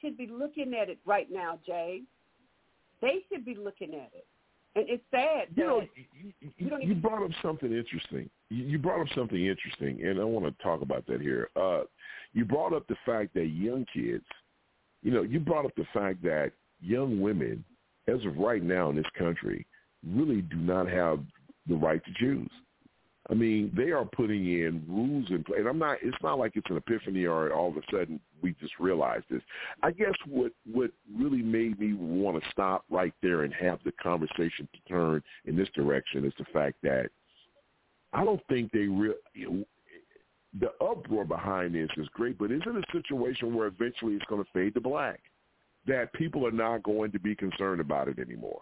should be looking at it right now, Jay. They should be looking at it. And it's sad You know, you you even brought up something interesting. You you brought up something interesting, and I want to talk about that here. Uh, you brought up the fact that young kids, you know, you brought up the fact that young women, as of right now in this country, really do not have the right to choose. I mean, they are putting in rules in place. And I'm not. It's not like it's an epiphany or all of a sudden we just realized this. I guess what what really made me want to stop right there and have the conversation to turn in this direction is the fact that I don't think they real. You know, the uproar behind this is great, but is it a situation where eventually it's going to fade to black? That people are not going to be concerned about it anymore.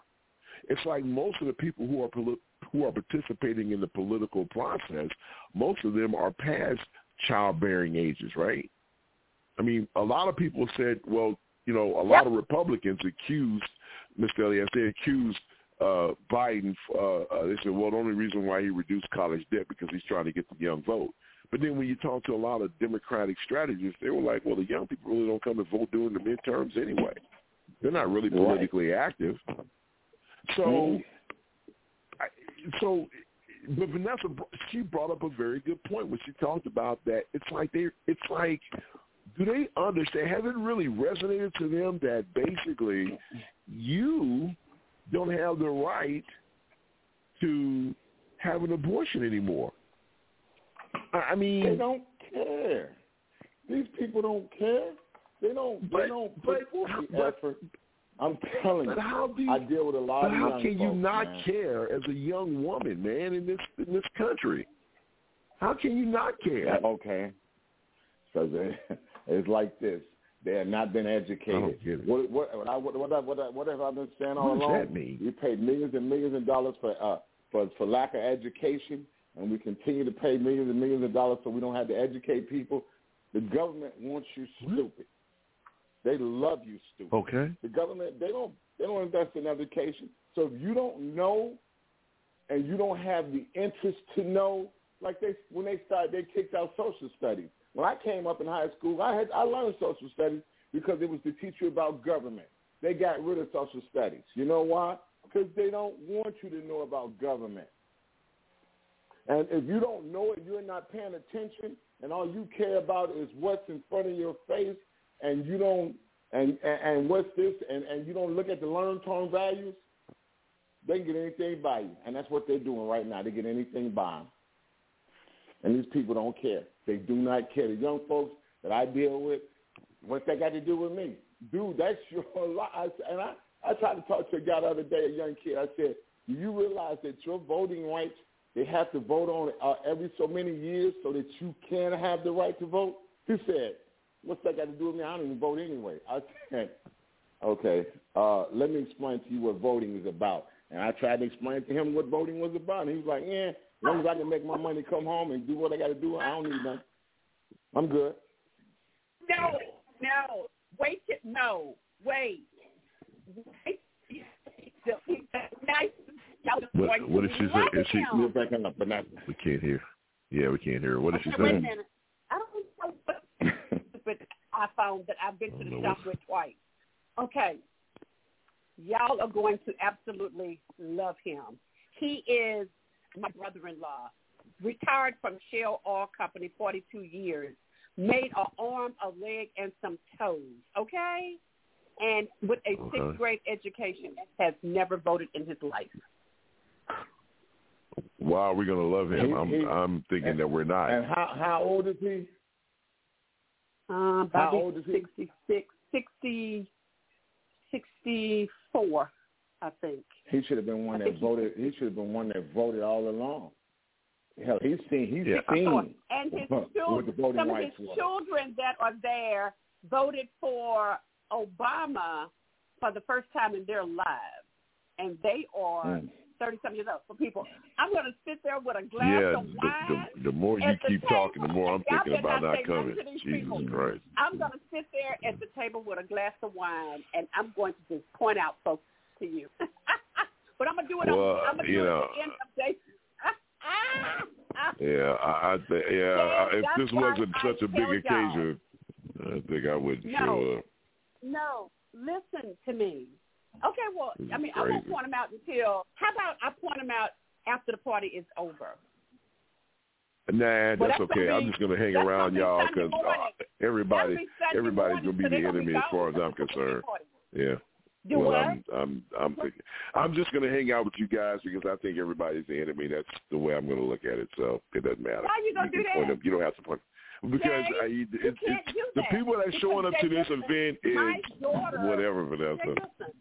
It's like most of the people who are who are participating in the political process, most of them are past childbearing ages, right? I mean, a lot of people said, well, you know, a lot of Republicans accused Mr. Elliott. They accused uh, Biden. Uh, uh, they said, well, the only reason why he reduced college debt because he's trying to get the young vote. But then when you talk to a lot of Democratic strategists, they were like, well, the young people really don't come and vote during the midterms anyway. They're not really Right. politically active. So, Mhm. I, so, but Vanessa, she brought up a very good point when she talked about that. It's like they, it's like, do they understand? Has it really resonated to them that basically you don't have the right to have an abortion anymore? I mean, they don't care. These people don't care. They don't. But, they don't but, put forth the but, effort. I'm telling but you. how do you, I deal with a lot but of how can you not man. care as a young woman, man, in this in this country? How can you not care? Yeah, okay. So [laughs] it's like this. They have not been educated. Get it. What what what I, what what, I, what, I, what have I been saying all What does along? that mean? We pay millions and millions of dollars for uh for for lack of education, and we continue to pay millions and millions of dollars so we don't have to educate people. The government wants you stupid. They love you stupid. Okay. The government they don't they don't invest in education. So if you don't know and you don't have the interest to know, like they when they started they kicked out social studies. When I came up in high school, I had I learned social studies because it was to teach you about government. They got rid of social studies. You know why? Because they don't want you to know about government. And if you don't know it, you're not paying attention, and all you care about is what's in front of your face, and you don't and and, and what's this, and and you don't look at the long-term values. They can get anything by you, and that's what they're doing right now. They get anything by them, and these people don't care. They do not care. The young folks that I deal with, what's that got to do with me, dude? That's [laughs] your life. And I I tried to talk to a guy the other day, a young kid. I said, do you realize that your voting rights they have to vote on uh, every so many years so that you can have the right to vote? He said, what's that got to do with me? I don't even vote anyway. I said, [laughs] okay, uh, let me explain to you what voting is about. And I tried to explain to him what voting was about. And he was like, yeah, as long as I can make my money, come home and do what I got to do, I don't need nothing. I'm good. No, no, wait, it- no, wait. wait. Nice. What, what did she say? Is she? You're breaking up, but not. We can't hear. Yeah, we can't hear. her. What she saying? wait a minute. I don't know what but I found that I've been to the don't shop with twice. Okay. Y'all are going to absolutely love him. He is my brother-in-law, retired from Shell Oil Company 42 years, made an arm, a leg, and some toes, okay? And with a Okay. sixth grade education, has never voted in his life. Why are gonna love him? He- I'm he- I'm thinking that we're not. And how how old is he? Um, How about old is he? 60, 64, I think. He should have been one I that think he- voted. He should have been one that voted all along. Hell, he's seen. He's Yeah. seen And his [laughs] what children, voting some of his was. children that are there voted for Obama for the first time in their lives, and they are Mm. thirty something years old. For people, I'm going to sit there with a glass Yeah, of wine. the, the the more you at the keep talking, the more I'm thinking about not not say nothing coming. to Jesus people. Christ. I'm going to sit there at the table with a glass of wine, and I'm going to just point out folks to you. [laughs] but I'm to do it. Well, on, I'm you do it know, at the end of the day. [laughs] Yeah, I, I th- yeah. I, if this wasn't I such a big occasion, I think I wouldn't No. show up. No, listen to me. Okay, well, I mean, I won't crazy. point them out until. How about I point them out after the party is over? Nah, Well, that's that's okay. gonna I'm just gonna hang around gonna y'all because uh, everybody, be everybody's morning, gonna be so the gonna be enemy as far as. I'm concerned. Yeah. Do well, what? I'm, I'm, I'm thinking, I'm just gonna hang out with you guys because I think everybody's the enemy. That's the way I'm gonna look at it. So it doesn't matter. Why you gonna can do that? point them- You don't have to point. Because Jay, I, it, you it, do the people that's Because showing up Jay, to this listen, event is daughter, whatever, Jay, Vanessa. listen.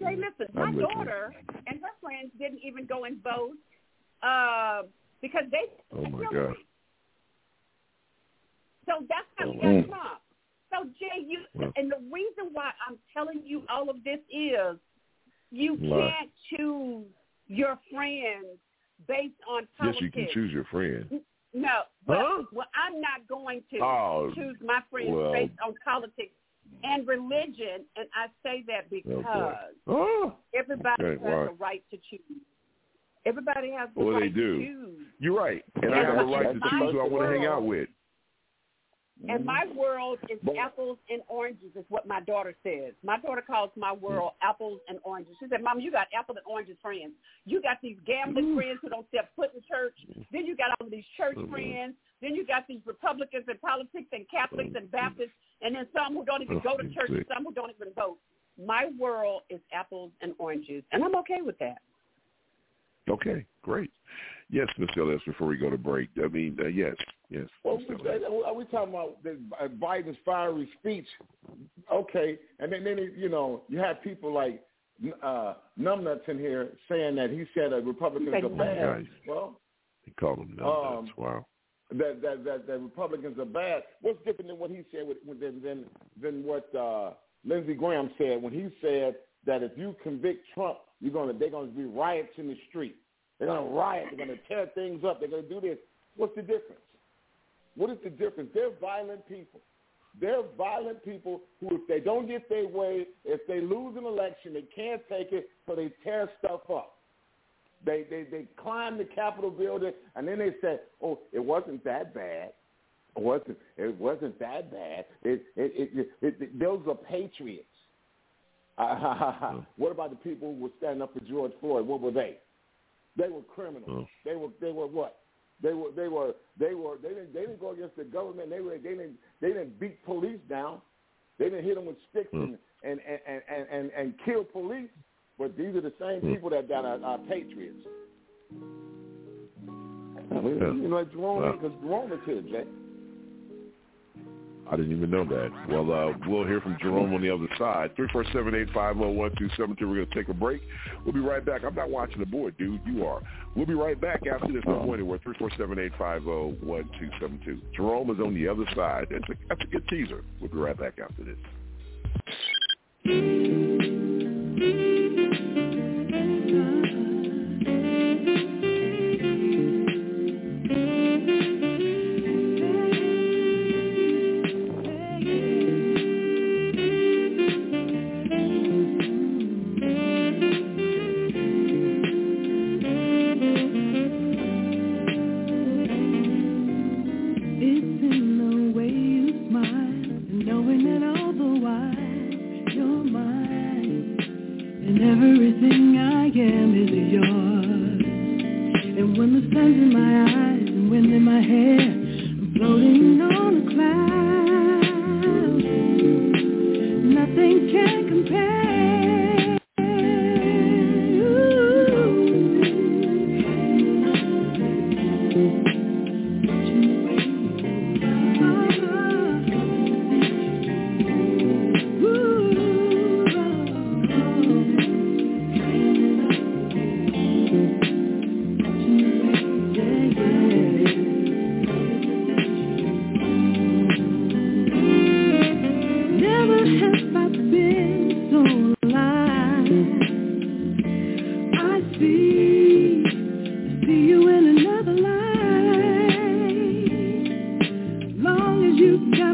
Jay, listen. My I'm listening. daughter and her friends didn't even go and vote uh, because they. Oh my. God. So that's how you Mm. got Trump. So Jay, you Well. and the reason why I'm telling you all of this is you Why? can't choose your friends based on politics. Yes, you can choose your friend. No, well, Huh? well, I'm not going to Oh, choose my friends well. based on politics and religion, and I say that oh, because Oh, everybody Okay, has why? a right to choose. Everybody has the Well, right they to choose. You're right, and I have a right to choose who I want to hang out with. And mm-hmm. my world is apples and oranges, is what my daughter says. My daughter calls my mm. world apples and oranges. She said, Mom, you got apple and oranges friends. You got these gambling mm. friends who don't step foot in church. Mm. Then you got all of these church Mhm. friends. Then you got these Republicans and politics and Catholics and Baptists. And then some who don't even go to church and some who don't even vote. My world is apples and oranges. And I'm okay with that. Okay, great. Yes, Mr. Ellis, before we go to break. I mean, uh, yes, yes. Well, we, are we talking about uh, Biden's fiery speech? Okay, and then, then you know, you have people like uh, numbnuts in here saying that he said that Republicans are bad. Nice. Well, he called them numbnuts. Um, wow. That, that that that Republicans are bad. What's different than what he said with, with, than than than what uh, Lindsey Graham said when he said that if you convict Trump, you're gonna they're gonna be riots in the street. They're gonna riot. They're gonna tear things up. They're gonna do this. What's the difference? What is the difference? They're violent people. They're violent people who, if they don't get their way, if they lose an election, they can't take it, so they tear stuff up. They they they climb the Capitol building and then they say, "Oh, it wasn't that bad. It wasn't it wasn't that bad. It it it, it, it those are patriots." Uh, [laughs] what about the people who were standing up for George Floyd? What were they? They were criminals. Oh. They were they were what? They were they were they were they didn't they didn't go against the government. They were they didn't they didn't beat police down. They didn't hit them with sticks hmm. and and and and and, and kill police. But these are the same hmm. people that that are, are patriots. You know, Jerome, because Jerome is here, Jay. I didn't even know that. Well, uh, we'll hear from Jerome on the other side. Three four seven eight five zero one two seven two. We're going to take a break. We'll be right back. I'm not watching the board, dude. You are. We'll be right back after this. Don't go anywhere. Three four seven eight five zero one two seven two. Jerome is on the other side. That's a, that's a good teaser. We'll be right back after this. you got.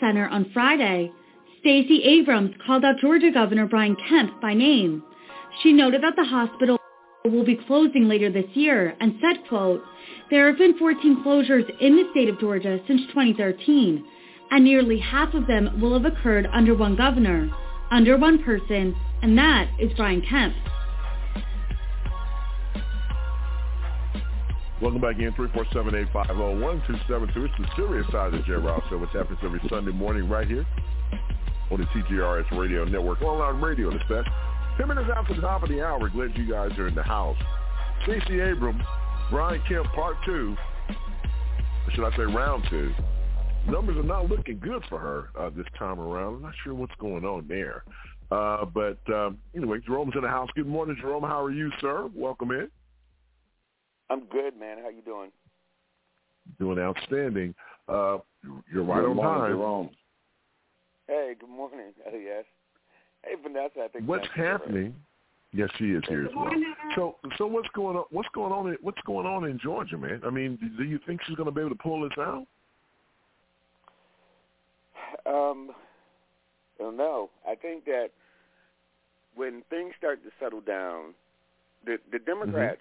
Center on Friday, Stacey Abrams called out Georgia Governor Brian Kemp by name. She noted that the hospital will be closing later this year and said, quote, there have been 14 closures in the state of Georgia since 2013, and nearly half of them will have occurred under one governor, under one person, and that is Brian Kemp. Welcome back in, 347-850-1272. It's the serious side of the J. Rouse Show, happens every Sunday morning right here on the TGRS Radio Network, online radio, the best. Ten minutes after the top of the hour, glad you guys are in the house. Stacey Abrams, Brian Kemp, part two, or should I say round two. Numbers are not looking good for her uh, this time around. I'm not sure what's going on there. Uh, but um, anyway, Jerome's in the house. Good morning, Jerome. How are you, sir? Welcome in. I'm good, man. How you doing? Doing outstanding. Uh, you're right good on morning, time. Jerome. Hey, good morning. Oh, [laughs] yes. Hey, Vanessa. I think What's thank you happening? Yes, she is here as well. So, so what's going on? What's going on? In, what's going on in Georgia, man? I mean, do you think she's going to be able to pull this out? [sighs] Um, I don't know. I think that when things start to settle down, the the Democrats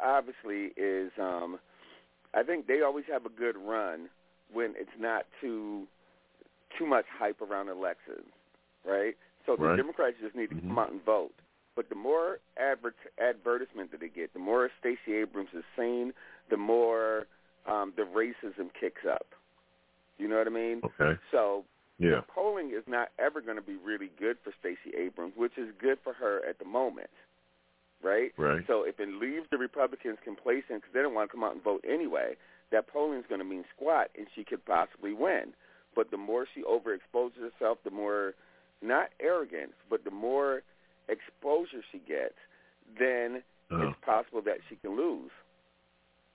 obviously is. um I think they always have a good run when it's not too too much hype around elections, right? So the Right. Democrats just need to come out and vote. But the more advert advertisement that they get, the more Stacey Abrams is seen, the more um, the racism kicks up. You know what I mean? Okay. So Yeah. the polling is not ever going to be really good for Stacey Abrams, which is good for her at the moment, right? Right. So if it leaves the Republicans complacent because they don't want to come out and vote anyway, that polling is going to mean squat, and she could possibly win. But the more she overexposes herself, the more not arrogance, but the more exposure she gets, then Uh-huh. it's possible that she can lose.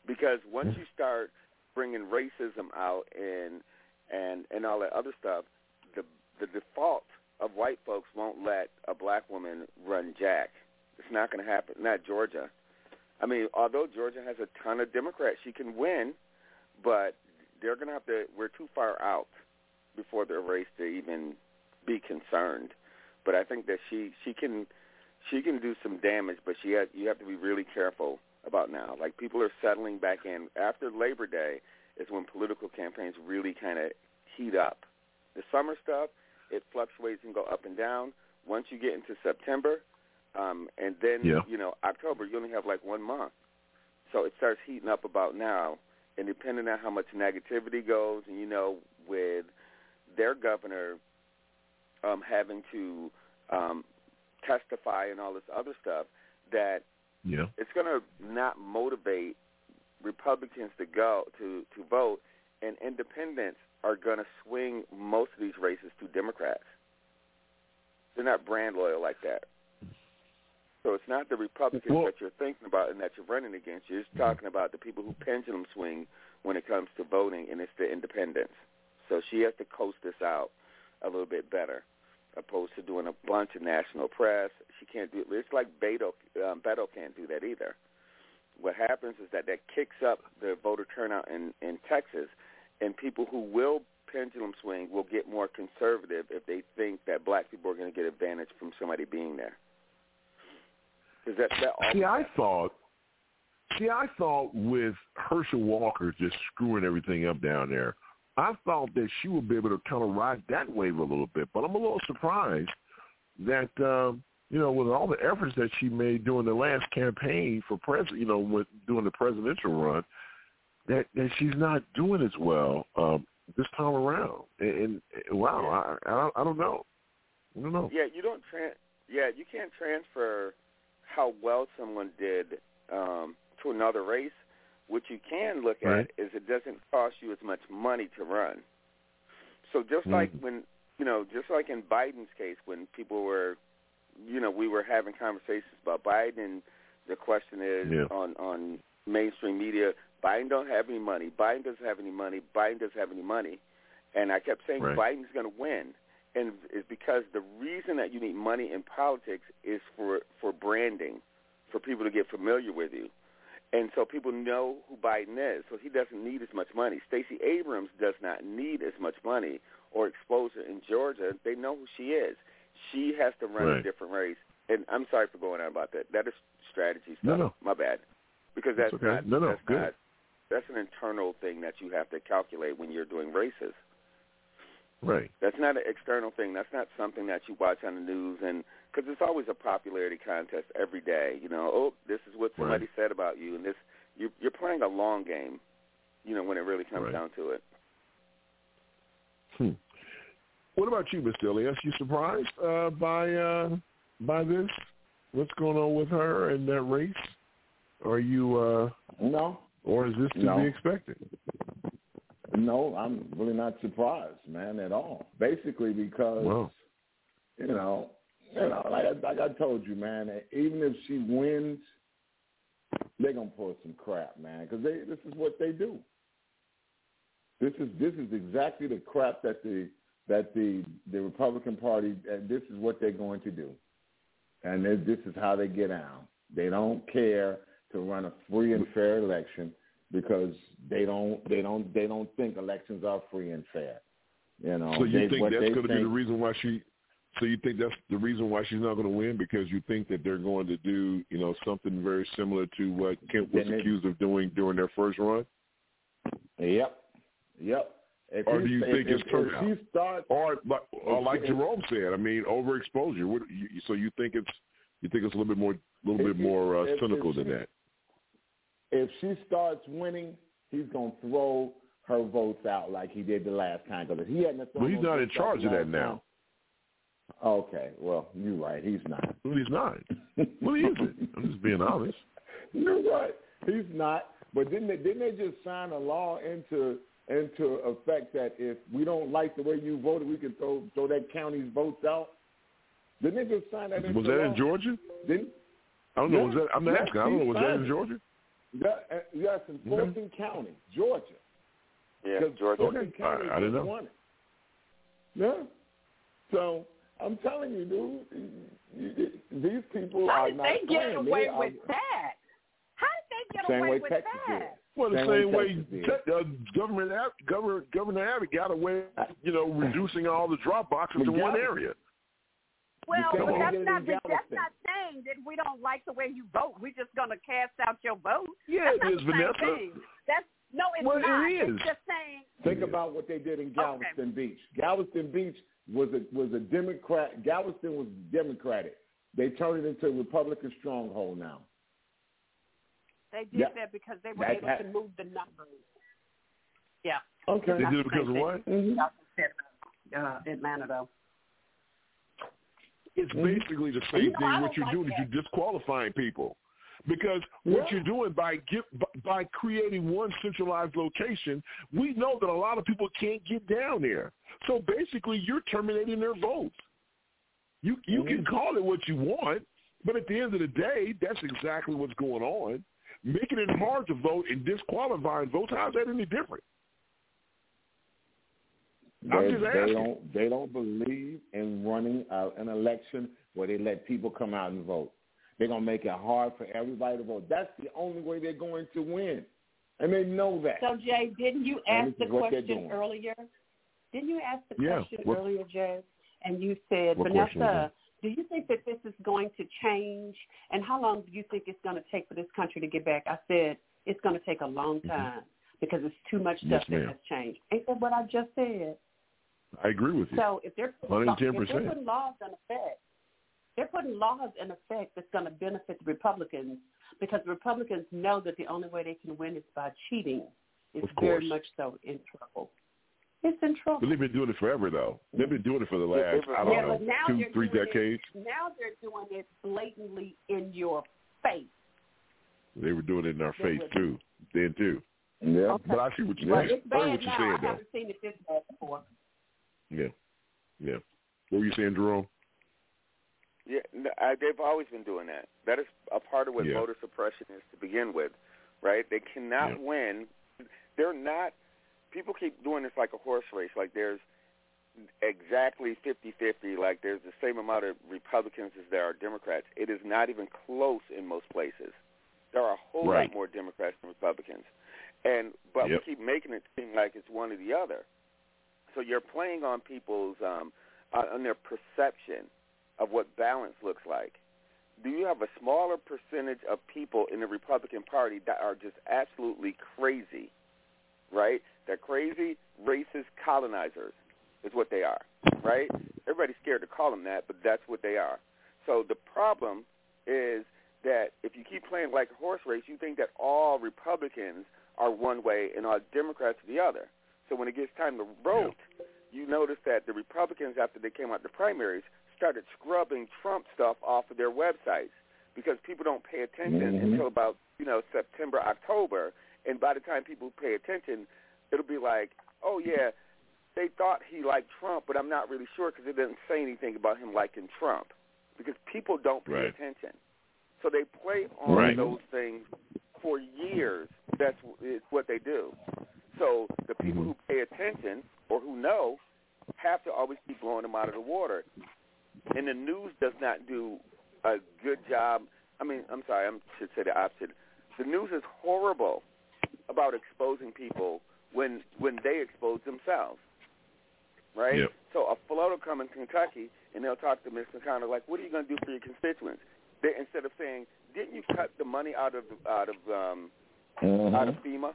Because once you start bringing racism out and and and all that other stuff, the the default of white folks won't let a black woman run Jack. It's not going to happen. Not Georgia. I mean, although Georgia has a ton of Democrats, she can win, but they're going to have to. We're too far out before the race to even be concerned. But I think that she she can she can do some damage, but she has, you have to be really careful about now. Like people are settling back in after Labor Day is when political campaigns really kind of heat up. The summer stuff it fluctuates and go up and down. Once you get into September, um, and then Yeah. you know October, you only have like one month, so it starts heating up about now. And depending on how much negativity goes, and you know, with their governor um, having to um, testify and all this other stuff, that Yeah. it's going to not motivate Republicans to go to to vote, and independents are going to swing most of these races to Democrats. They're not brand loyal like that. So it's not the Republicans Well- that you're thinking about and that you're running against. You're just talking about the people who pendulum swing when it comes to voting, and it's the independents. So she has to coast this out a little bit better, opposed to doing a bunch of national press. She can't do. It. It's like Beto. Um, Beto can't do that either. What happens is that that kicks up the voter turnout in in Texas, and people who will pendulum swing will get more conservative if they think that black people are going to get advantage from somebody being there. Because that that See, I thought. See, I thought with Herschel Walker just screwing everything up down there, I thought that she would be able to kind of ride that wave a little bit. But I'm a little surprised that um, you know, with all the efforts that she made during the last campaign for president, you know, with doing the presidential run, that that she's not doing as well um, this time around. And, and wow, I, I I don't know, I don't know. Yeah, you don't tran- Yeah, you can't transfer how well someone did um, to another race. What you can look Right. at is it doesn't cost you as much money to run. So just like Mhm. when you know, just like in Biden's case, when people were, you know, we were having conversations about Biden. The question is Yeah. on on mainstream media, Biden don't have any money. Biden doesn't have any money. Biden doesn't have any money. And I kept saying Right. Biden's going to win, and it's because the reason that you need money in politics is for for branding, for people to get familiar with you. and so people know who Biden is. So he doesn't need as much money. Stacey Abrams does not need as much money or exposure in Georgia. They know who she is. She has to run Right. a different race. And I'm sorry for going on about that. That is strategy stuff. No, no. My bad. Because That's that's okay. not. No, no, that's good. not. That's an internal thing that you have to calculate when you're doing races. Right. That's not an external thing. That's not something that you watch on the news, and because it's always a popularity contest every day. You know, oh, this is what somebody Right. said about you, and this you, you're playing a long game. You know, when it really comes Right. down to it. Hmm. What about you, Mr. Elias? You surprised uh, by uh, by this? What's going on with her and that race? Are you uh, no, or is this to No. be expected? No, I'm really not surprised, man, at all. Basically because you know, you know, like I, like I told you, man, even if she wins, they're gonna pull some crap, man, because they this is what they do. This is this is exactly the crap that the that the the Republican Party and this is what they're going to do, and this is how they get out. They don't care to run a free and fair election because they don't they don't they don't think elections are free and fair. You know, so you they, think that's going to be the reason why she? So you think that's the reason why she's not going to win because you think that they're going to do you know something very similar to what Kemp was Then it- accused of doing during their first run? Yep. Yep. If or do you if- think if- it's turnout? If starts, or like, or like Jerome said, I mean, overexposure. What, you, so you think it's you think it's a little bit more, a little bit more uh, cynical than that? If she starts winning, he's gonna throw her votes out like he did the last time. Because he hadn't. Well, he's not in charge of that now. Okay, well, you're right. He's not. [laughs] Well, he's not. Well, he isn't. I'm just being honest. [laughs] You're right. He's not. But didn't they, didn't they just sign a law into into effect that if we don't like the way you voted, we can throw throw that county's votes out? Didn't they just sign that Was that law? in Georgia? Didn't I don't know. Yeah. Was that? I'm not Yes, asking. I don't know. Was that in. Georgia? That, uh, yes, in. Fulton County, Georgia. Yeah, Because Georgia. Fulton Okay. County I- I didn't know. won it. Yeah. So I'm telling you, dude, you- you- these people How are did not they get away They are- with that? How did they get Same away way with Texas that? did. Well, the Same same way way Te- uh, Governor Ab- Governor Governor Abbott got away, you know, reducing all the drop boxes to one Galveston. area. Well, but that's not in that's Galveston. not saying that we don't like the way you vote. We're just going to cast out your vote. Yeah, that's not it is, the same Vanessa. thing. That's no, it's Well, not. is. It's just saying. Think about what they did in Galveston Beach. Galveston Beach was a was a Democrat. Galveston was Democratic. They turned it into a Republican stronghold now. They did Yeah. that because they were That able ha- to move the numbers. Yeah. Okay. They did it because of what? Mm-hmm. Uh, Atlanta, though. It's Mhm. basically the same thing. What you're doing is you're disqualifying people. Because what Yeah. you're doing by get, by creating one centralized location, we know that a lot of people can't get down there. So basically, you're terminating their votes. You you can call it what you want, but at the end of the day, that's exactly what's going on. Making it hard to vote and disqualifying votes. How's that any different? They, they don't they don't believe in running uh, an election where they let people come out and vote. They're gonna make it hard for everybody to vote. That's the only way they're going to win, and they know that. So, Jay, didn't you ask the is what they're question earlier? Didn't you ask the Yeah. question What- earlier, Jay? And you said, What question was Vanessa, do you think that this is going to change? And how long do you think it's going to take for this country to get back? I said, it's going to take a long time because it's too much Mm-hmm. Yes, stuff that has changed. Ain't that what I just said? I agree with you. So if they're putting, law- if 110%. they're putting laws in effect, they're putting laws in effect that's going to benefit the Republicans because the Republicans know that the only way they can win is by cheating. It's Of very much so in trouble. It's in trouble. But they've been doing it forever, though. They've been doing it for the last, I don't yeah, know, two, three decades. It, now they're doing it blatantly in your face. They were doing it in our They face would. too, then too. Yeah. But I see what you're Well, saying. I heard what you're now. saying, I though. haven't seen it this bad before. Yeah, yeah. What were you saying, Jerome? Yeah, no, I, they've always been doing that. That is a part of what Yeah. voter suppression is to begin with, right? They cannot Yeah. win. They're not. People keep doing this like a horse race. Like there's exactly fifty-fifty. Like there's the same amount of Republicans as there are Democrats. It is not even close in most places. There are a whole Right. lot more Democrats than Republicans, and but Yep. we keep making it seem like it's one or the other. So you're playing on people's um, on their perception of what balance looks like. Do you have a smaller percentage of people in the Republican Party that are just absolutely crazy, right? They're crazy, racist colonizers is what they are, right? Everybody's scared to call them that, but that's what they are. So the problem is that if you keep playing like a horse race, you think that all Republicans are one way and all Democrats the other. So when it gets time to vote, you notice that the Republicans, after they came out the primaries, started scrubbing Trump stuff off of their websites because people don't pay attention Mhm. until about you know September, October, and by the time people pay attention, it'll be like, oh yeah, they thought he liked Trump, but I'm not really sure because it doesn't say anything about him liking Trump because people don't pay Right. attention. So they play on Right. those things for years. That's what they do. So the people who pay attention or who know have to always be blowing them out of the water. And the news does not do a good job. I mean, I'm sorry, I should say the opposite. The news is horrible about exposing people when when they expose themselves. Right? Yep. So a float will come in Kentucky and they'll talk to Mr. Connor like, "What are you going to do for your constituents?" They, instead of saying, "Didn't you cut the money out of out of um, out of FEMA?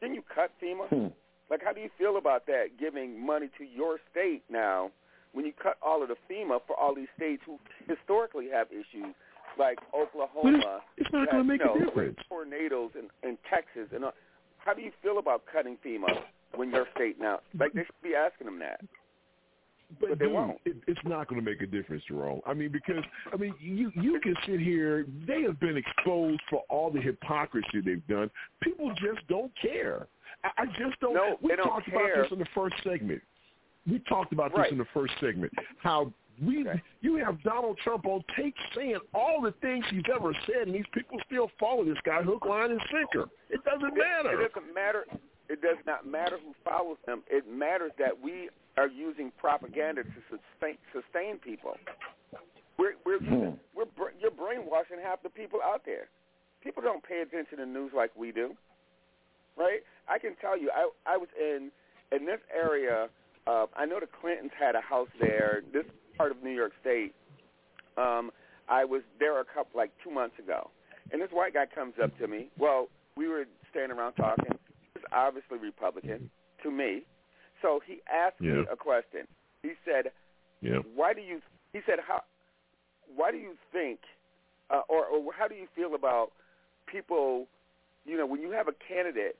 Didn't you cut FEMA? Like, how do you feel about that? Giving money to your state now when you cut all of the FEMA for all these states who historically have issues, like Oklahoma. it's not gonna make you a difference. Tornadoes in, in Texas, and uh, how do you feel about cutting FEMA when your state now? Like, they should be asking them that. But, they dude, won't. It, it's not going to make a difference, Jerome. I mean, because I mean, you you can sit here. They have been exposed for all the hypocrisy they've done. People just don't care. I, I just don't. No, we don't talked care. about this in the first segment. We talked about Right. this in the first segment. How we you have Donald Trump on tape saying all the things he's ever said, and these people still follow this guy hook, line, and sinker. It doesn't matter. It doesn't matter. It does not matter who follows them. It matters that we are using propaganda to sustain, sustain people. We're we're using, we're you're brainwashing half the people out there. People don't pay attention to news like we do, right? I can tell you, I I was in in this area. Uh, I know the Clintons had a house there. This part of New York State. Um, I was there a couple like two months ago, and this white guy comes up to me. Well, we were standing around talking. He's obviously Republican to me, so he asked me a question. He said, Yeah. "Why do you?" He said, "How? Why do you think, uh, or, or how do you feel about people? You know, when you have a candidate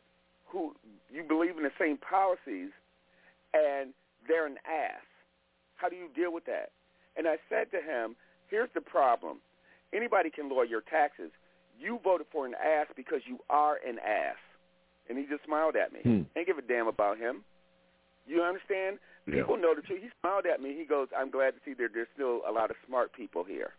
who you believe in the same policies, and they're an ass. How do you deal with that?" And I said to him, "Here's the problem. Anybody can lower your taxes. You voted for an ass because you are an ass." And he just smiled at me. Hmm. Ain't give a damn about him. You understand? Yeah. People know the truth. He smiled at me. He goes, "I'm glad to see that there's still a lot of smart people here."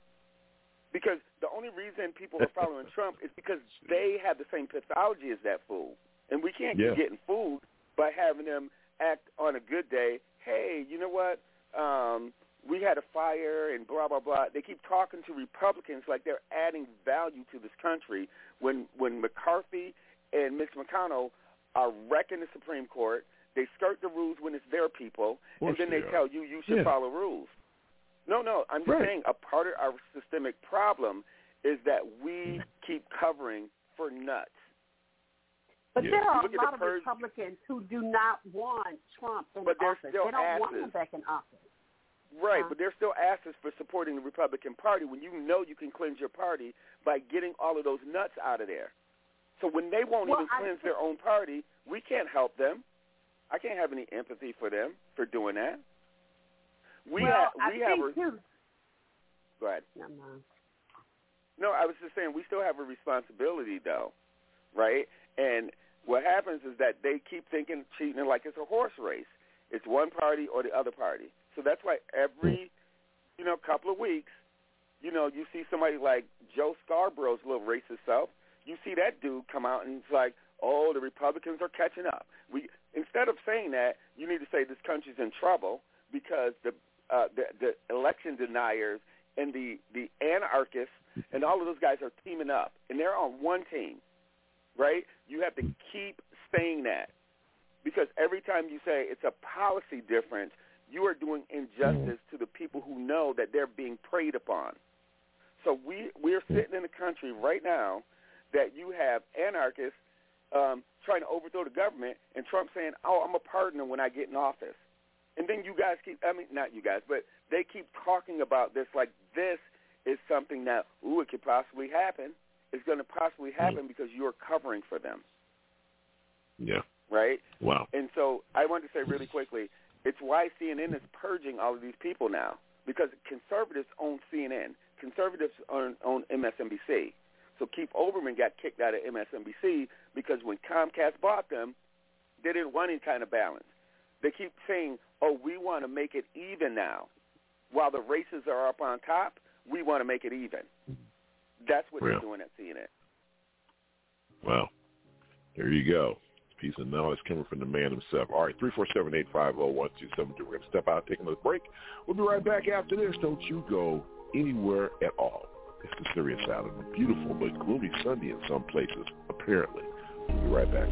Because the only reason people are following [laughs] Trump is because they have the same pathology as that fool, and we can't Yeah. keep getting fooled by having them act on a good day. Hey, you know what? Um, we had a fire and blah blah blah. They keep talking to Republicans like they're adding value to this country when when McCarthy and Mitch McConnell are wrecking the Supreme Court. They skirt the rules when it's their people, and then they they tell you you should Yeah. follow rules. No, no, I'm just Right. saying a part of our systemic problem is that we [laughs] keep covering for nuts. But Yeah. there are a lot of purge- Republicans who do not want Trump in But they're office. still they don't want him asses. back in office. Right, Uh-huh. but they're still asses for supporting the Republican Party when you know you can cleanse your party by getting all of those nuts out of there. So when they won't Well, even I cleanse think- their own party, we can't help them. I can't have any empathy for them for doing that. We well, have I we have think a too. go ahead. No, no. No, I was just saying we still have a responsibility though, right? And what happens is that they keep thinking cheating it like it's a horse race. It's one party or the other party. So that's why every, you know, couple of weeks, you know, you see somebody like Joe Scarborough's little racist self. You see that dude come out and it's like, oh, the Republicans are catching up. We instead of saying that, you need to say this country's in trouble because the uh, the, the election deniers and the the anarchists and all of those guys are teaming up, and they're on one team, right? You have to keep saying that because every time you say it's a policy difference, you are doing injustice to the people who know that they're being preyed upon. So we we're sitting in a country right now that you have anarchists um, trying to overthrow the government, and Trump saying, "Oh, I'm a partner when I get in office," and then you guys keep I mean not you guys, but they keep talking about this like this is something that ooh it could possibly happen. It's going to possibly happen because you're covering for them, Yeah. right? Wow. And so I wanted to say really quickly, it's why CNN is purging all of these people now because conservatives own CNN, conservatives own, own MSNBC. So Keith Olbermann got kicked out of MSNBC because when Comcast bought them, they didn't want any kind of balance. They keep saying, "Oh, we want to make it even now." While the races are up on top, we want to make it even. That's what Real. they're doing at CNN. Well, there you go. Peace and knowledge coming from the man himself. All right, 347-850-1272. We're going to step out, take another break. We'll be right back after this. Don't you go anywhere at all. It's the serious side of a beautiful but gloomy Sunday in some places, apparently. Be right back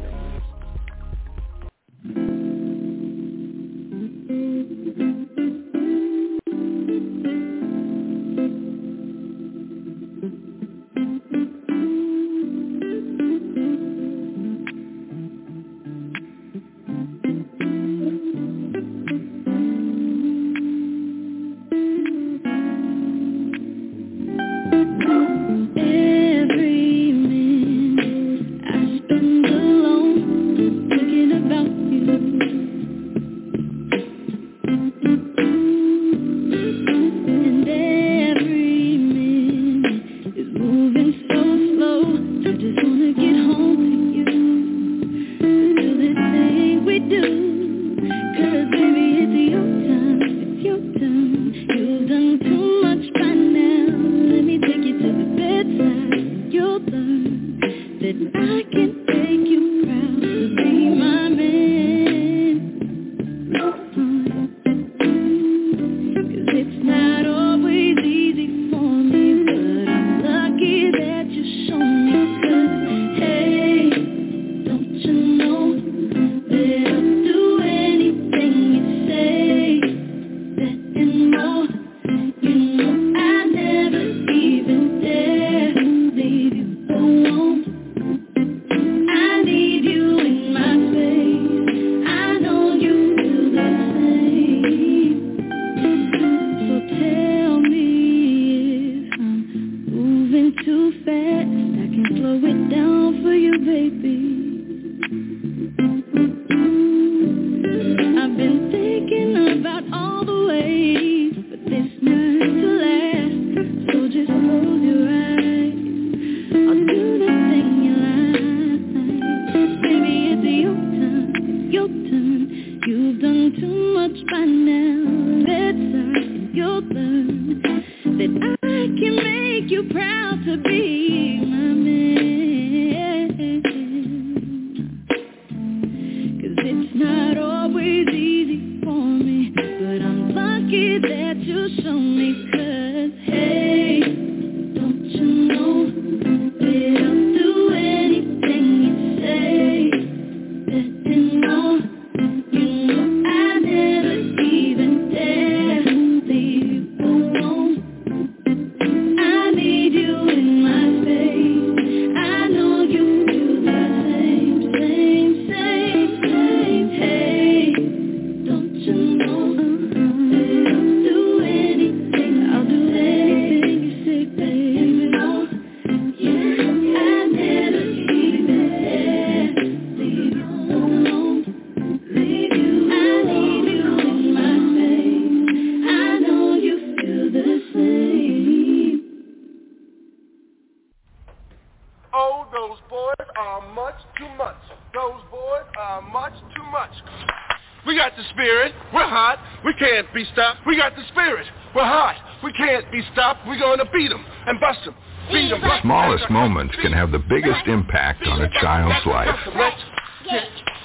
moments can have the biggest impact on a child's life. Let's get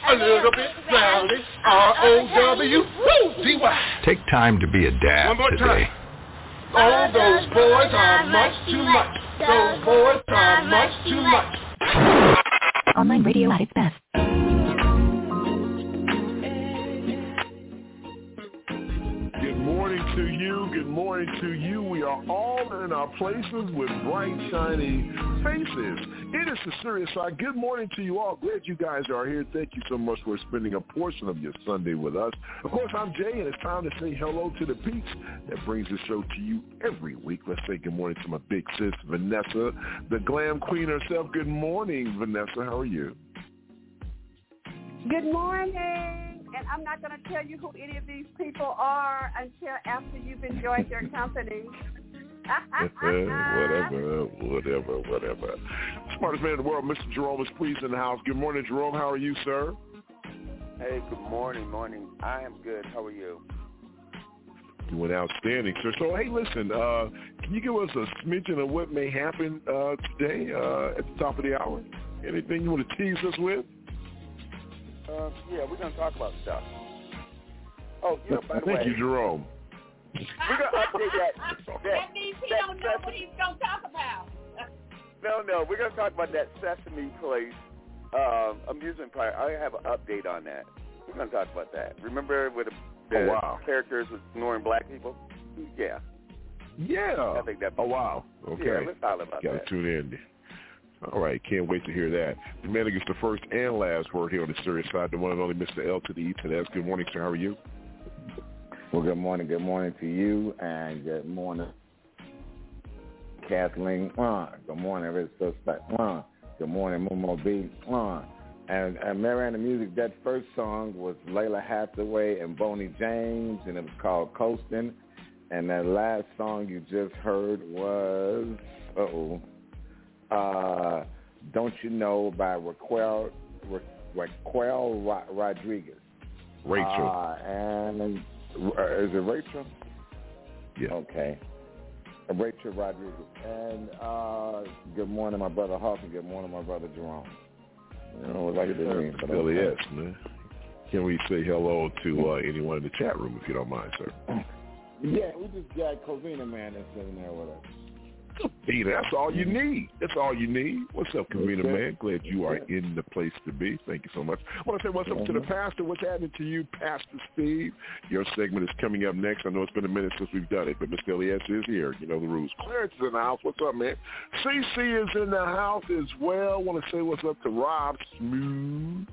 a little bit rowdy. R-O-W-D-Y. Take time to be a dad today. time. Oh, those boys are much too much. Those boys are much too much. Online radio at its best. Good morning to you. Good morning to you. We are all in our places with bright, shiny faces. It is the serious side. Good morning to you all. Glad you guys are here. Thank you so much for spending a portion of your Sunday with us. Of course, I'm Jay, and it's time to say hello to the peeps that brings the show to you every week. Let's say good morning to my big sis, Vanessa, the glam queen herself. Good morning, Vanessa. How are you? Good morning. And I'm not going to tell you who any of these people are until after you've enjoyed their company. Whatever, whatever, whatever. Smartest man in the world, Mr. Jerome is pleased in the house. Good morning, Jerome. How are you, sir? Hey, good morning, morning. I am good. How are you? Doing outstanding, sir. So, hey, listen, uh, can you give us a smidgen of what may happen uh, today uh, at the top of the hour? Anything you want to tease us with? Uh, yeah, we're gonna talk about stuff. Oh, you know, by the Thank way, you, Jerome. We're gonna update that. That, That means he that don't know what he's going to talk about. No, no, we're gonna talk about that Sesame Place um, amusement park. I have an update on that. We're gonna talk about that. Remember with the, the Oh, wow. characters with ignoring black people? Yeah. Yeah. I think that. Oh, wow. Okay. Yeah, let's talk about Got to that. tune in. All right, can't wait to hear that. The man who gets the first and last word here on the serious side, the one and only Mr. L to the E to the S. Good morning, sir. How are you? Well, good morning. Good morning to you, and good morning, Kathleen. Uh, good morning, Rich Suspect. Uh, good morning, Momo B. Uh, and, and Mariana Music, that first song was Lalah Hathaway and Boney James, and it was called Coastin'. And that last song you just heard was, uh-oh, uh, Don't You Know by Raquel, Ra- Raquel Ro- Rodriguez. Rachel. Uh, and is it Rachel? Yeah. Okay. Uh, Rachel Rodriguez. And uh, good morning, my brother Hawk, and good morning, my brother Jerome. You know what I could do. but Still okay. yes, man. Can we say hello to uh, anyone in the chat room if you don't mind, sir? [coughs] Yeah, we just got Covina man that's sitting there with us. [laughs] Hey, that's all you need. That's all you need. What's up, Karina, Okay. man? Glad you are in the place to be. Thank you so much. I want to say what's up to the Mhm. pastor. What's happening to you, Pastor Steve? Your segment is coming up next. I know it's been a minute since we've done it, but Mr. Elias is here. You know the rules. Clarence is in the house. What's up, man? CC is in the house as well. I want to say what's up to Rob Smooth.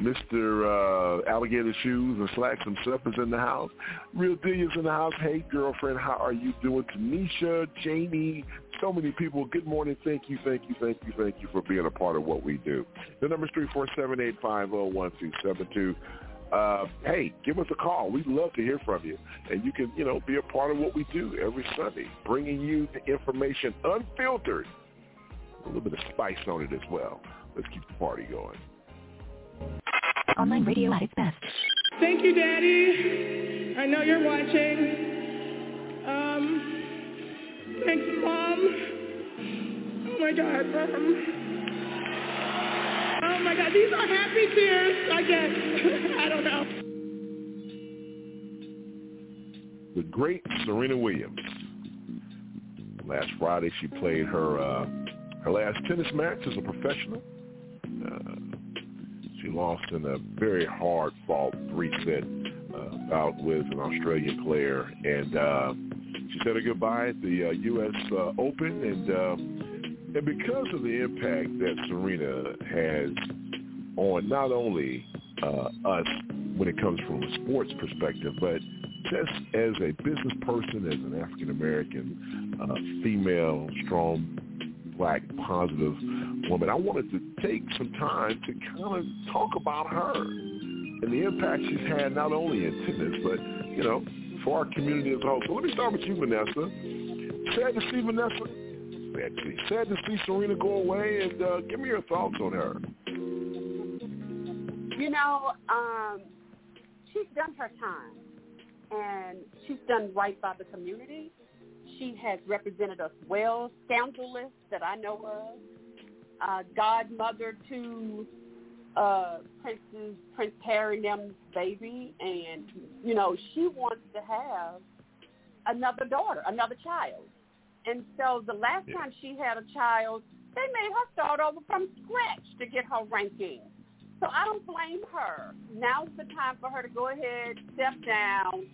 Mr. Uh, Alligator Shoes and Slacks himself is in the house. Real Deal is in the house. Hey, girlfriend, how are you doing? Tanisha, Jamie, so many people. Good morning. Thank you, thank you, thank you, thank you for being a part of what we do. The number is 347-850-1272. Uh, hey, give us a call. We'd love to hear from you. And you can, you know, be a part of what we do every Sunday, bringing you the information unfiltered. A little bit of spice on it as well. Let's keep the party going. Online radio at its best. Thank you, Daddy. I know you're watching. Um, thanks, Mom. Oh my God, Mom. Oh my God, these are happy tears, I guess. [laughs] I don't know. the great Serena Williams. Last Friday, she played her uh, her last tennis match as a professional. Uh, she lost in a very hard-fought three-set uh, bout with an Australian player, and uh, she said her goodbye at the uh, U.S. Uh, Open, and uh, and because of the impact that Serena has on not only uh, us when it comes from a sports perspective, but just as a business person, as an African American, uh, female, strong, black, positive woman, I wanted to take some time to kind of talk about her and the impact she's had not only in tennis, but you know, for our community as a whole. So let me start with you, Vanessa. Sad to see Vanessa. Actually, sad to see Serena go away, and uh, give me your thoughts on her. You know, um, she's done her time, and she's done right by the community. She has represented us well, scandalous that I know of, uh, godmother to uh, Prince's Prince Harry and them's baby, and you know she wants to have another daughter, another child. And so the last Yeah. time she had a child, they made her start over from scratch to get her ranking. So I don't blame her. Now's the time for her to go ahead, step down,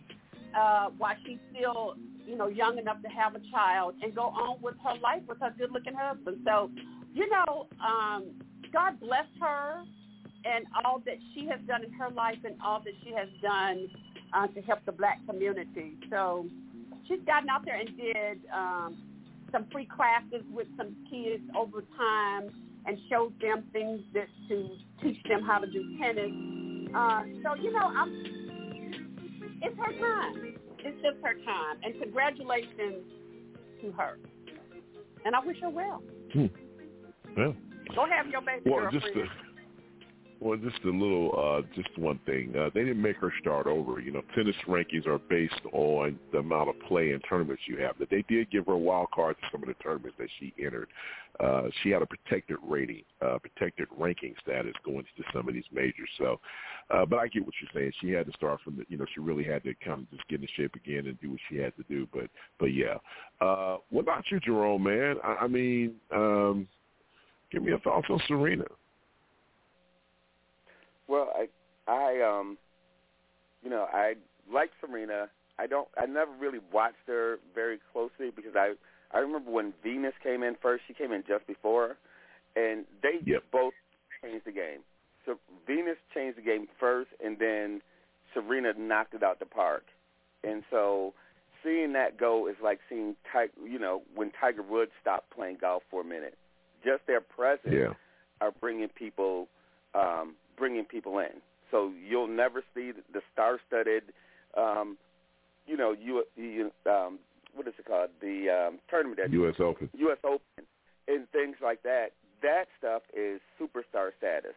uh, while she's still, you know, young enough to have a child and go on with her life with her good-looking husband. So, you know, um, God bless her and all that she has done in her life and all that she has done uh, to help the black community. So she's gotten out there and did um, some free classes with some kids over time and showed them things that to teach them how to do tennis. Uh, so you know, I'm. It's her time. It's just her time, and congratulations to her. And I wish her well. Hmm. Well, Go have your baby well, girlfriend. just a, well, just a little, uh, just one thing. Uh, they didn't make her start over. You know, tennis rankings are based on the amount of play in tournaments you have. But they did give her a wild card to some of the tournaments that she entered. Uh, she had a protected rating, uh, protected ranking status going to some of these majors. So, uh, but I get what you're saying. She had to start from the, you know, she really had to kind of just get in shape again and do what she had to do. But, but yeah. Uh, what about you, Jerome, man? I, I mean, um, give me your thoughts on Serena. Well, I, I, um, you know, I like Serena. I don't. I never really watched her very closely because I, I remember when Venus came in first. She came in just before, and they Yep. both changed the game. So Venus changed the game first, and then Serena knocked it out the park. And so seeing that go is like seeing, Ti- you know, when Tiger Woods stopped playing golf for a minute. Just their presence Yeah. are bringing people um, bringing people in. So you'll never see the star-studded, um, you know, you, you um, what is it called? The um, tournament that U.S. Open. U.S. Open and things like that. That stuff is superstar status,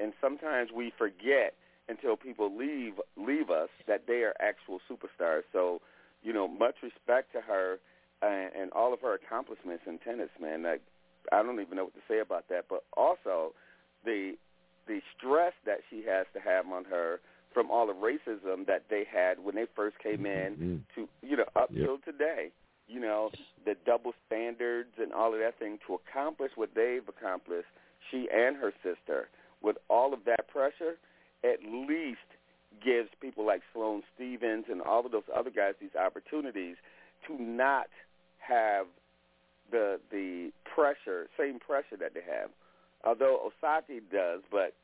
and sometimes we forget until people leave leave us that they are actual superstars. So, you know, much respect to her and, and all of her accomplishments in tennis, man. Like, I don't even know what to say about that. But also, the the stress that she has to have on her from all the racism that they had when they first came in Mhm. to you know up Yep. till today you know the double standards and all of that thing to accomplish what they've accomplished she and her sister with all of that pressure at least gives people like Sloane Stephens and all of those other guys these opportunities to not have the the pressure same pressure that they have although Osaka does but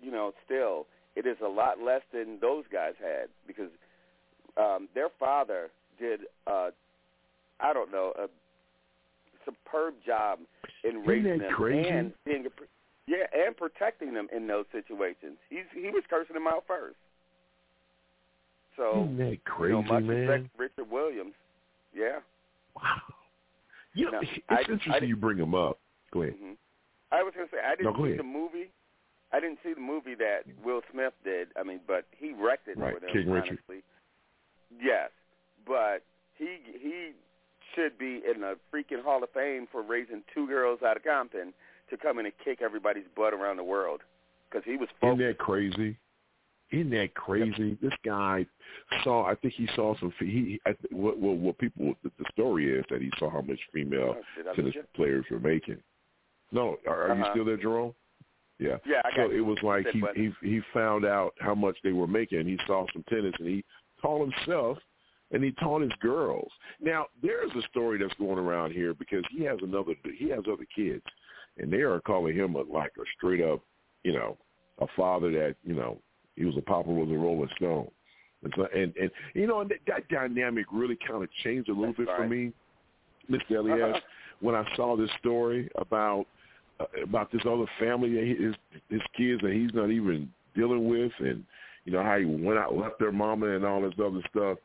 you know still it is a lot less than those guys had because um, their father did, uh, I don't know, a superb job in raising them crazy? and being a, yeah, and protecting them in those situations. He's he was cursing them out first. So Isn't that you crazy, know, much man? respect Richard Williams. Yeah. You know, No, it's I- interesting I- you bring him up. Go ahead. hmm I was gonna say I didn't go see ahead. the movie. I didn't see the movie that Will Smith did. I mean, but he wrecked it Right, for them. King Richard. honestly. Yes, but he he should be in the freaking Hall of Fame for raising two girls out of Compton to come in and kick everybody's butt around the world because he was Isn't that crazy? Isn't that crazy? This guy saw. I think he saw some. fe- He. I, what, what? What people? The, the story is that he saw how much female Oh, tennis players were making. No, are, are you Uh-huh. still there, Jerome? Yeah. Yeah, I so it was like he he he found out how much they were making. He saw some tennis and he taught himself and he taught his girls. Now there's a story that's going around here because he has another he has other kids and they are calling him a, like a straight up, you know, a father that you know he was a papa was a Rolling Stone. And, so, and and you know and that, that dynamic really kind of changed a little That's bit for me, Miss Elias, [laughs] when I saw this story about about this other family that his his kids that he's not even dealing with, and you know how he went out left their mama and all this other stuff.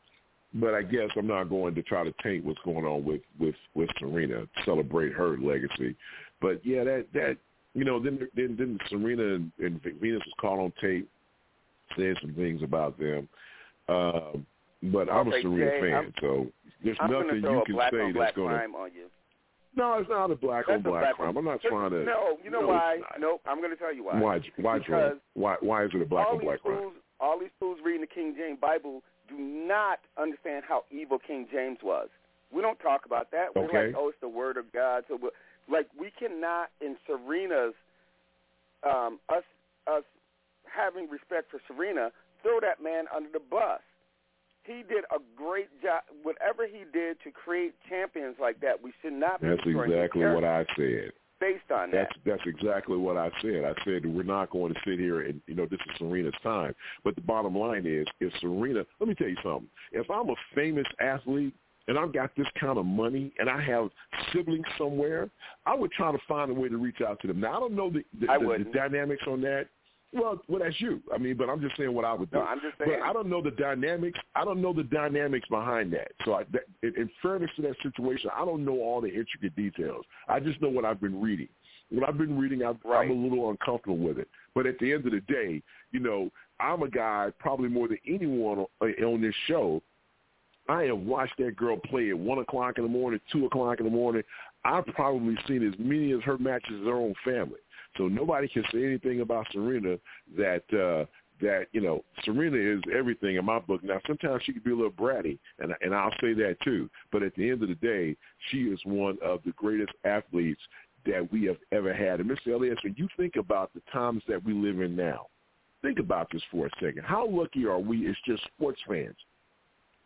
But I guess I'm not going to try to taint what's going on with with with Serena, celebrate her legacy. But yeah, that that you know then then then Serena and, and Venus was caught on tape saying some things about them. Um, but I'm Okay, a Serena Jay, fan, I'm- so there's I'm nothing you can say that's going to crime on you. No, it's not a black on That's a black black crime. on- I'm not trying to. No, you know no, why? Nope, I'm going to tell you why. Why? Why, because Why? Why is it a black on black these crime? fools, all these fools reading the King James Bible do not understand how evil King James was. We don't talk about that. We're Okay. like, oh, it's the word of God. So, like, we cannot in Serena's um, us us having respect for Serena throw that man under the bus. He did a great job. Whatever he did to create champions like that, we should not be That's exactly what I said. based on that. That's that's exactly what I said. I said we're not going to sit here and you know this is Serena's time. But the bottom line is, if Serena, let me tell you something. If I'm a famous athlete and I've got this kind of money and I have siblings somewhere, I would try to find a way to reach out to them. Now I don't know the the, I the, the dynamics on that. Well, well, that's you. I mean, but I'm just saying what I would do. No, I'm just saying. But I don't know the dynamics. I don't know the dynamics behind that. So, I, that, in, fairness to that situation, I don't know all the intricate details. I just know what I've been reading. What I've been reading, I'm, I'm a little uncomfortable with it. But at the end of the day, you know, I'm a guy probably more than anyone on, uh, on this show. I have watched that girl play at one o'clock in the morning, two o'clock in the morning. I've probably seen as many of her matches as her own family. So nobody can say anything about Serena that uh that, you know, Serena is everything in my book. Now sometimes she can be a little bratty and and I'll say that too. But at the end of the day, she is one of the greatest athletes that we have ever had. And Mr. Elias, when you think about the times that we live in now, think about this for a second. How lucky are we as just sports fans?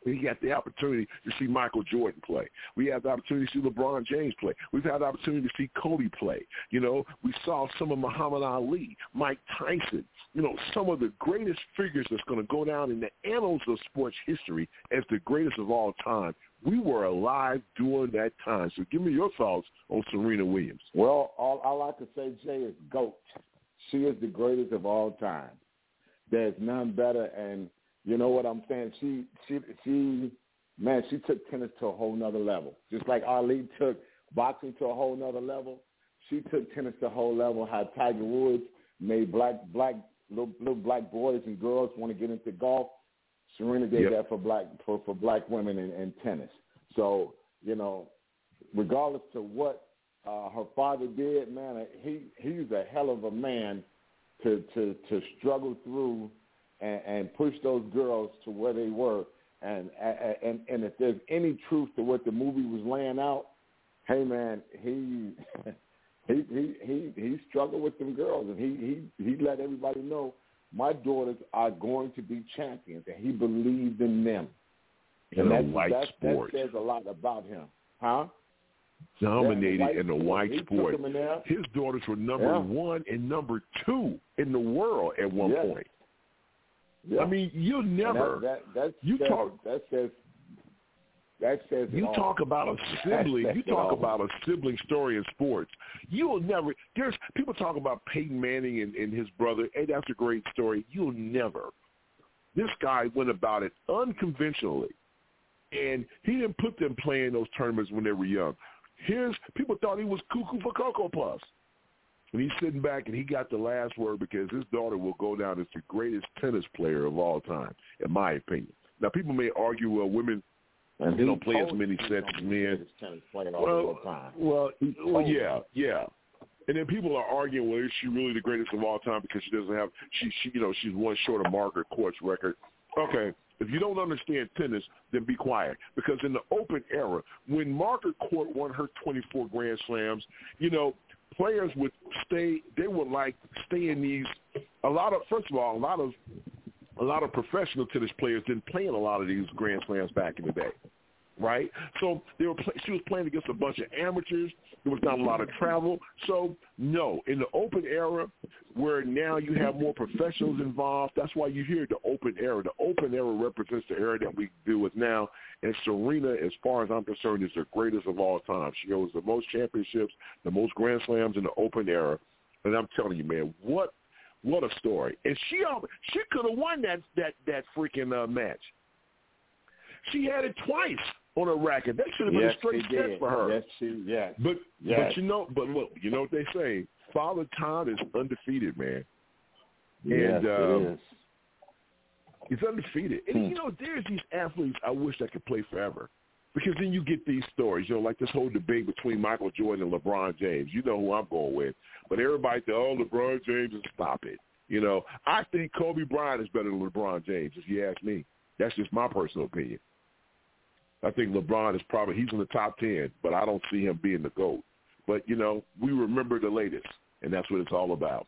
We got the opportunity to see Michael Jordan play. We have the opportunity to see LeBron James play. We've had the opportunity to see Kobe play. You know, we saw some of Muhammad Ali, Mike Tyson, you know, some of the greatest figures that's going to go down in the annals of sports history as the greatest of all time. We were alive during that time. So give me your thoughts on Serena Williams. Well, all, I can say, Jay, is GOAT. She is the greatest of all time. There's none better, and you know what I'm saying? She, she, she, man, she took tennis to a whole nother level. Just like Ali took boxing to a whole nother level, she took tennis to a whole level. How Tiger Woods made black, black, little, little black boys and girls want to get into golf. Serena did Yep. that for black for, for black women in, in tennis. So you know, regardless to what uh, her father did, man, he he's a hell of a man to to to struggle through and, and push those girls to where they were. And and and if there's any truth to what the movie was laying out, hey man, he [laughs] he he he he struggled with them girls, and he he he let everybody know my daughters are going to be champions, and he believed in them. In and a white that, sport. that says a lot about him, huh? Dominated in the white sport. them in there. His daughters were number Yeah. one and number two in the world at one Yeah. point. Yeah. I mean, you And never. That, that, you says, talk- That says. That says. You all. talk about a [laughs] sibling. You talk all. about a sibling story in sports. You will never. There's people talk about Peyton Manning and, and his brother. Hey, that's a great story. You'll never. This guy went about it unconventionally, and he didn't put them playing those tournaments when they were young. Here's people thought he was cuckoo for cocoa puffs. And he's sitting back and he got the last word because his daughter will go down as the greatest tennis player of all time, in my opinion. Now, people may argue, well, women And they don't play as many sets as men. greatest tennis player all Well, well, well, yeah, yeah. And then people are arguing, well, is she really the greatest of all time because she doesn't have she she you know she's one short of Margaret Court's record. Okay, if you don't understand tennis, then be quiet because in the Open era, when Margaret Court won her 24 Grand Slams, you know players would stay. They would like stay in these. A lot of first of all, a lot of a lot of professional tennis players didn't play in a lot of these Grand Slams back in the day right? So they were play, she was playing against a bunch of amateurs. There was not a lot of travel. So no, in the open era, where now you have more professionals involved, that's why you hear the open era. The open era represents the era that we deal with now. And Serena, as far as I'm concerned, is the greatest of all time. She holds the most championships, the most Grand Slams in the open era. And I'm telling you, man, what what a story! And she al- she could have won that that that freaking uh, match. She had it twice on her racket. That should have been Yes, a straight did. for her. Yes, she. Yes. But Yes. but you know but look, you know what they say? Father Time is undefeated, man. Yes, and it um, is. He's undefeated. And Hmm. you know, there's these athletes I wish that could play forever. Because then you get these stories, you know, like this whole debate between Michael Jordan and LeBron James. You know who I'm going with. But everybody say, oh, LeBron James, and stop it. You know, I think Kobe Bryant is better than LeBron James, if you ask me. That's just my personal opinion. I think LeBron is probably he's in the top ten, but I don't see him being the GOAT. But you know, we remember the latest, and that's what it's all about.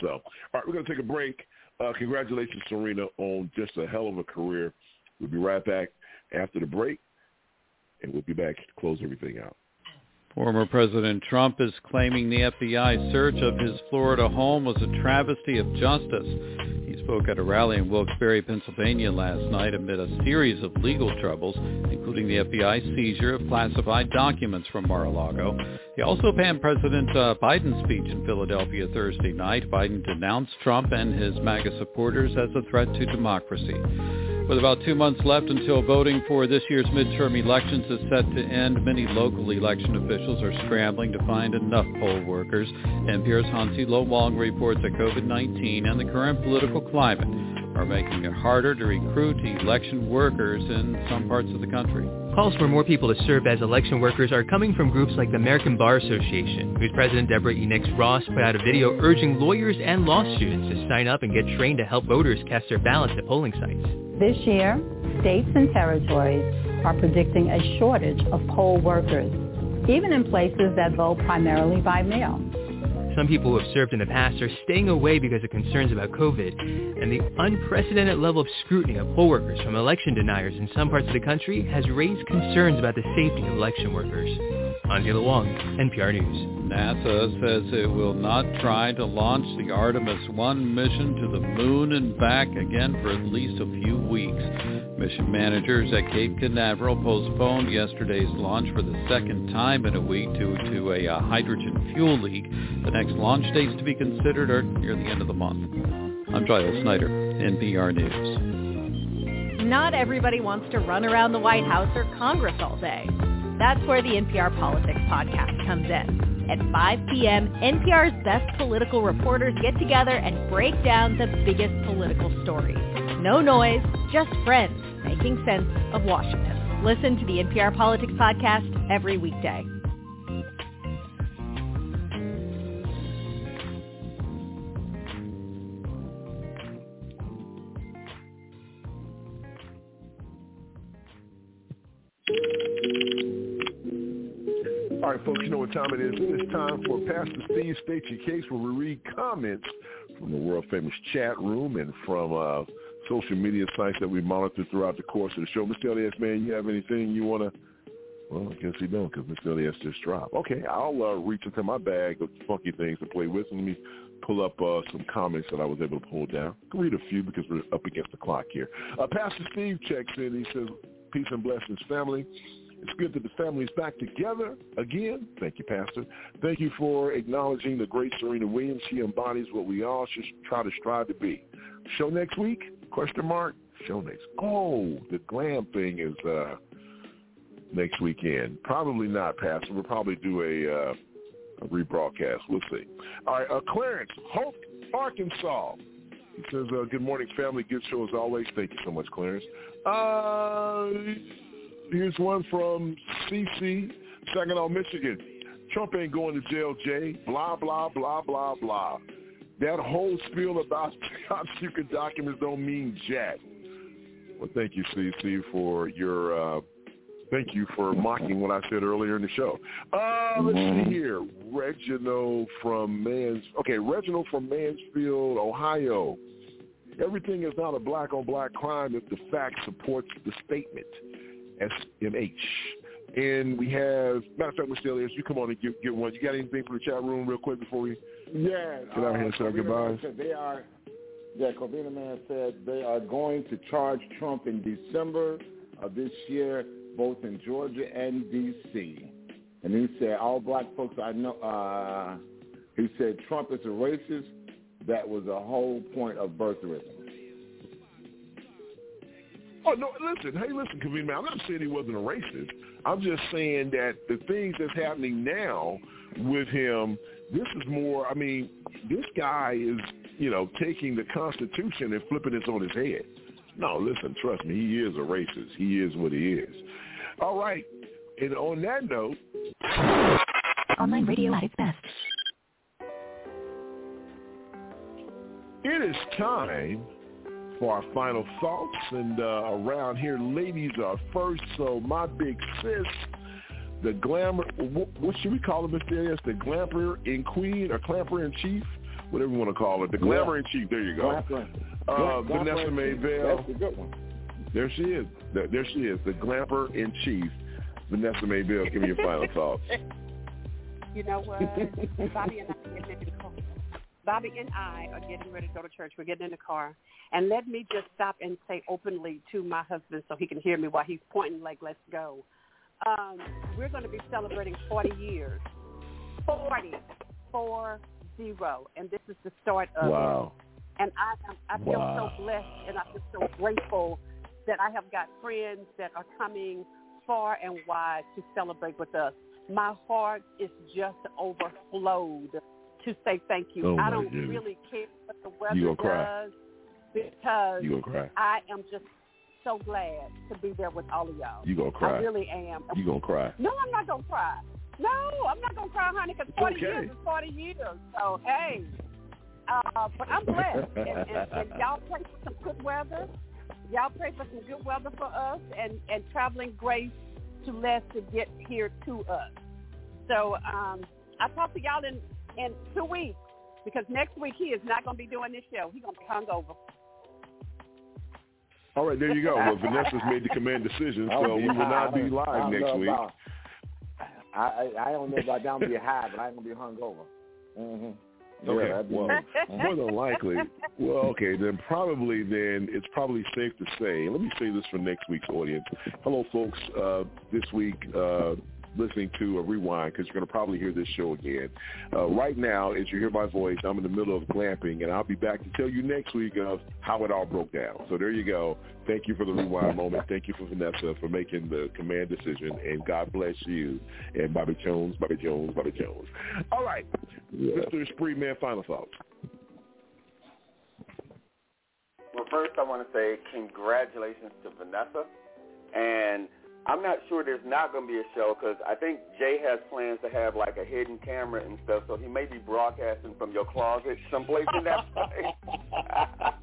So, all right, we're gonna take a break. Uh, congratulations, Serena, on just a hell of a career. We'll be right back after the break, and we'll be back to close everything out. Former President Trump is claiming the FBI search of his Florida home was a travesty of justice. Spoke at a rally in Wilkes-Barre, Pennsylvania last night amid a series of legal troubles, including the FBI seizure of classified documents from Mar-a-Lago. He also panned President uh, Biden's speech in Philadelphia Thursday night. Biden denounced Trump and his MAGA supporters as a threat to democracy. With about two months left until voting for this year's midterm elections is set to end, many local election officials are scrambling to find enough poll workers. NPR's Hansi Lo Wang reports that COVID-19 and the current political climate are making it harder to recruit election workers in some parts of the country. Calls for more people to serve as election workers are coming from groups like the American Bar Association, whose president Deborah Enix Ross put out a video urging lawyers and law students to sign up and get trained to help voters cast their ballots at polling sites. This year, states and territories are predicting a shortage of poll workers, even in places that vote primarily by mail. Some people who have served in the past are staying away because of concerns about COVID, and the unprecedented level of scrutiny of poll workers from election deniers in some parts of the country has raised concerns about the safety of election workers. Angela Wong, NPR News. NASA says it will not try to launch the Artemis 1 mission to the moon and back again for at least a few weeks. Mission managers at Cape Canaveral postponed yesterday's launch for the second time in a week due to a uh, hydrogen fuel leak. The next launch dates to be considered are near the end of the month. I'm Giles Snyder, NPR News. Not everybody wants to run around the White House or Congress all day. That's where the NPR Politics podcast comes in. At 5 p.m., NPR's best political reporters get together and break down the biggest political stories. No noise, just friends making sense of Washington. Listen to the NPR Politics podcast every weekday. All right, folks, you know what time it is. It is time for Pastor Steve State Your Case where we read comments from the world famous chat room and from uh, social media sites that we monitor throughout the course of the show. Mr. Elias, man, you have anything you want to? Well, I guess he don't because Mr. Elias just dropped. Okay, I'll uh, reach into my bag of funky things to play with. Let me pull up uh, some comments that I was able to pull down. I'll read a few because we're up against the clock here. Uh, Pastor Steve checks in. He says, peace and blessings, family. It's good that the family is back together again. Thank you, Pastor. Thank you for acknowledging the great Serena Williams. She embodies what we all should try to strive to be. Show next week? Question mark. Show next. Oh, the glam thing is uh, next weekend. Probably not, Pastor. We'll probably do a, uh, a rebroadcast. We'll see. All right, uh, Clarence, Hope, Arkansas. He says, uh, good morning, family. Good show as always. Thank you so much, Clarence. Uh, here's one from CC, Saginaw, Michigan. Trump ain't going to jail, Jay. Blah, blah, blah, blah, blah. That whole spiel about [laughs] top secret documents don't mean jack. Well, thank you, CC, for your, uh, thank you for mocking what I said earlier in the show. Uh, let's see here. Reginald from Mans, okay, Reginald from Mansfield, Ohio. Everything is not a black on black crime if the fact supports the statement. SMH. And we have, matter of fact, we're Mr. Elias, you come on and get, get one. You got anything for the chat room real quick before we yeah, get out uh, here and say our goodbyes? said They are, yeah, Covina Man said they are going to charge Trump in December of this year, both in Georgia and D.C. And he said, all black folks I know, uh, he said Trump is a racist. That was the whole point of birtherism. Oh no! Listen, hey, listen, Kavin, man. I'm not saying he wasn't a racist. I'm just saying that the things that's happening now with him, this is more. I mean, this guy is, you know, taking the Constitution and flipping it on his head. No, listen, trust me, he is a racist. He is what he is. All right, and on that note, Online radio at its best. it is time for our final thoughts. And uh, around here, ladies are first. So my big sis, the glamour, what, what should we call her, Mr. Elias? The glamour in queen or clamper in chief? Whatever you want to call it. The glamour Yeah. in chief. There you go. Glamper. Uh, Glamper Vanessa in May chief. That's a good one. There she is. There, there she is. The glamper in chief. Vanessa Mae Bell, give me your final [laughs] thoughts. You know what? Bobby and I Bobby and I are getting ready to go to church. We're getting in the car. And let me just stop and say openly to my husband so he can hear me while he's pointing like, let's go. Um, we're going to be celebrating 40 years. 40. Four zero. And this is the start of it. Wow. And I, I feel Wow. so blessed and I feel so grateful that I have got friends that are coming far and wide to celebrate with us. My heart is just overflowed to say thank you. Oh, I don't goodness. really care what the You weather cry. does because You cry. I am just so glad to be there with all of y'all. You gonna cry. I really am. You gonna cry. No, I'm not gonna cry. No, I'm not gonna cry, honey, because 40 okay. years is 40 years. So hey, uh, but I'm blessed, and, and, and y'all pray for some good weather. Y'all pray for some good weather for us, and and traveling grace to Les to get here to us. So um, I'll talk to y'all in in two weeks because next week he is not gonna be doing this show. He's gonna be hungover. All right, there you go. Well, Vanessa's made the command decision, so we will not be live next know week. about- I, I I don't know about down to be high, but I'm gonna be hungover. Mm-hmm. Yeah, Okay, that'd well, me. more than likely. Well, okay, then probably then it's probably safe to say. Let me say this for next week's audience. Hello, folks. Uh, this week, uh, listening to a rewind because you're going to probably hear this show again. Uh, right now, as you hear my voice, I'm in the middle of glamping, and I'll be back to tell you next week of how it all broke down. So there you go. Thank you for the rewind [laughs] moment. Thank you for Vanessa for making the command decision, and God bless you. And Bobby Jones, Bobby Jones, Bobby Jones. All right, Mr. Spree, man, final thoughts. Well, first I want to say congratulations to Vanessa, and I'm not sure there's not going to be a show because I think Jay has plans to have like a hidden camera and stuff, so he may be broadcasting from your closet someplace in that place. [laughs]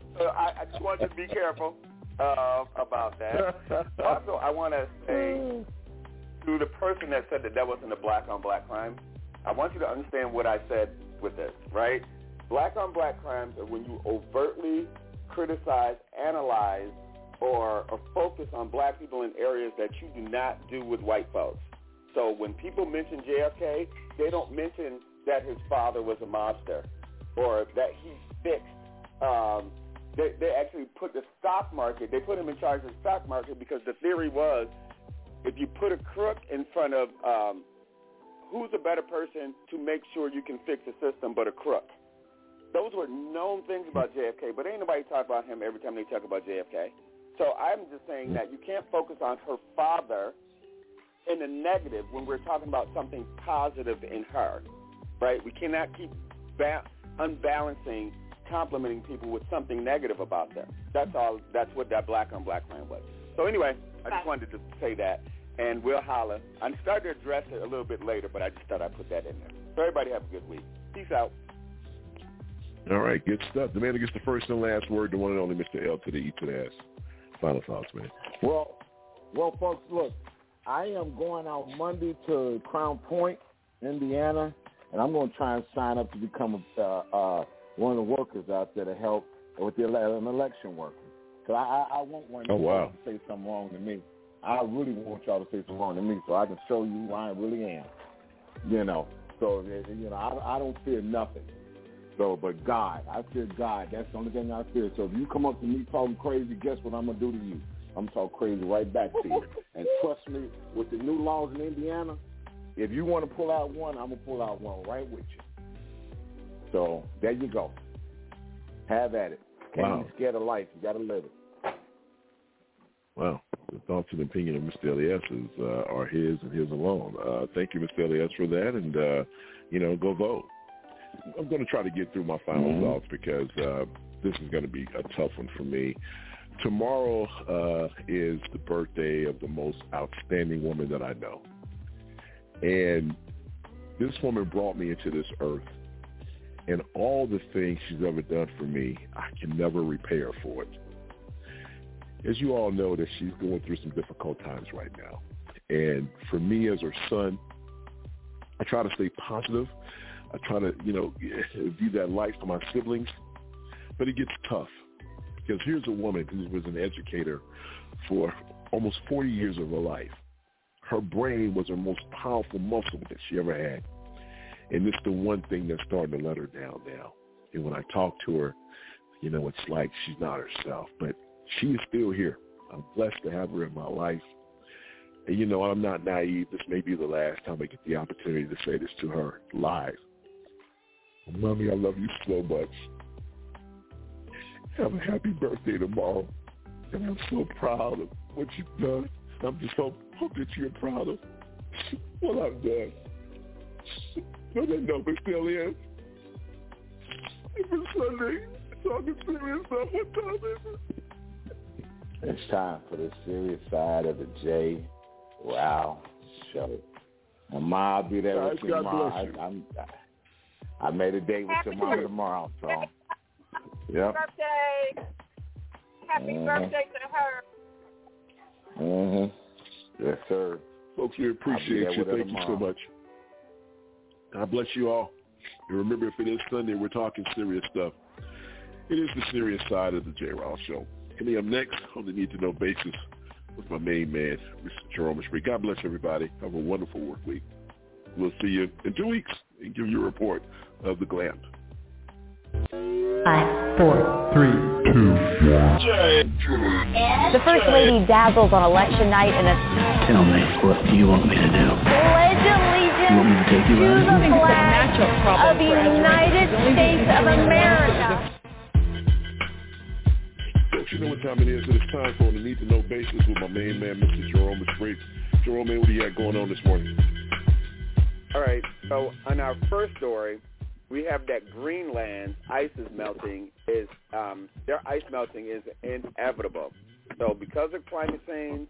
[laughs] so I, I just want you to be careful uh, about that. [laughs] also, I want to say to the person that said that that wasn't a black-on-black crime, I want you to understand what I said with this, right? Black-on-black crimes are when you overtly criticize, analyze, or, a focus on black people in areas that you do not do with white folks. So when people mention JFK, they don't mention that his father was a mobster or that he fixed. Um, they, they actually put the stock market, they put him in charge of the stock market because the theory was if you put a crook in front of um, who's a better person to make sure you can fix the system but a crook. Those were known things about JFK, but ain't nobody talk about him every time they talk about JFK. So I'm just saying that you can't focus on her father in the negative when we're talking about something positive in her, right? We cannot keep ba- unbalancing complimenting people with something negative about them. That's all. That's what that black on black crime was. So anyway, I just wanted to say that, and we'll holler. I'm starting to address it a little bit later, but I just thought I'd put that in there. So everybody have a good week. Peace out. All right, good stuff. The man who gets the first and last word, the one and only Mr. L to the E to the S. Final thoughts, man. Well, well, folks, look, I am going out Monday to Crown Point, Indiana, and I'm going to try and sign up to become a, uh, uh, one of the workers out there to help with the an election worker. Because I, I, I want one of Oh, wow. to say something wrong to me. I really want y'all to say something wrong to me so I can show you who I really am. You know, so you know, I, I don't fear nothing. So, but God, I fear God. That's the only thing I fear. So if you come up to me talking crazy, guess what I'm gonna do to you? I'm gonna talk crazy right back to you. [laughs] And trust me, with the new laws in Indiana, if you want to pull out one, I'm gonna pull out one right with you. So there you go. Have at it. Can't Wow. be scared of life. You gotta live it. Wow. The thoughts and opinion of Mr. Elias is, uh, are his and his alone. Uh, thank you, Mr. Elias, for that, and, uh, you know, go vote. I'm going to try to get through my final Mhm. thoughts because uh, this is going to be a tough one for me. Tomorrow uh, is the birthday of the most outstanding woman that I know. And this woman brought me into this earth. and all the things she's ever done for me, I can never repay her for it. As you all know, that she's going through some difficult times right now. And for me as her son, I try to stay positive. I try to, you know, [laughs] view that light for my siblings. But it gets tough because here's a woman who was an educator for almost 40 years of her life. Her brain was her most powerful muscle that she ever had. And it's the one thing that's starting to let her down now. And when I talk to her, you know, it's like she's not herself. But she is still here. I'm blessed to have her in my life. And, you know, I'm not naive. This may be the last time I get the opportunity to say this to her live. Mommy, I love you so much. Have a happy birthday tomorrow. And I'm so proud of what you've done. I'm just so hope that you're proud of what I've done. No, that number still is. Every Sunday, talking serious stuff. What time is it? It's time for the serious side of the J. Wow show. And Ma, I'll be there with you God tomorrow. bless you. I, I'm, I made a date with your mom tomorrow, so yep. Birthday. Happy Mhm. birthday to her. Mhm. Yes, sir. Folks, we appreciate you. with her Thank you so much. God bless you all. And remember, if it is Sunday, we're talking serious stuff. It is the serious side of the J. Ross Show. Coming up next on the Need to Know basis with my main man, Mr. Jerome Spree. God bless everybody. Have a wonderful work week. We'll see you in two weeks and give you a report of the glam. Five, four, Three, two, one. The First Lady dazzles on election night in a Tell me, what do you want me to do? pledge You want me allegiance to take you to the flag of the United States of America. Folks, you know what time it is. It is time for the Need to Know basis with my main man, Mr. Jerome Spree. Jerome, man, what do you got going on this morning? All right. So on our first story, we have that Greenland ice is melting. Is um, their ice melting is inevitable. So because of climate change,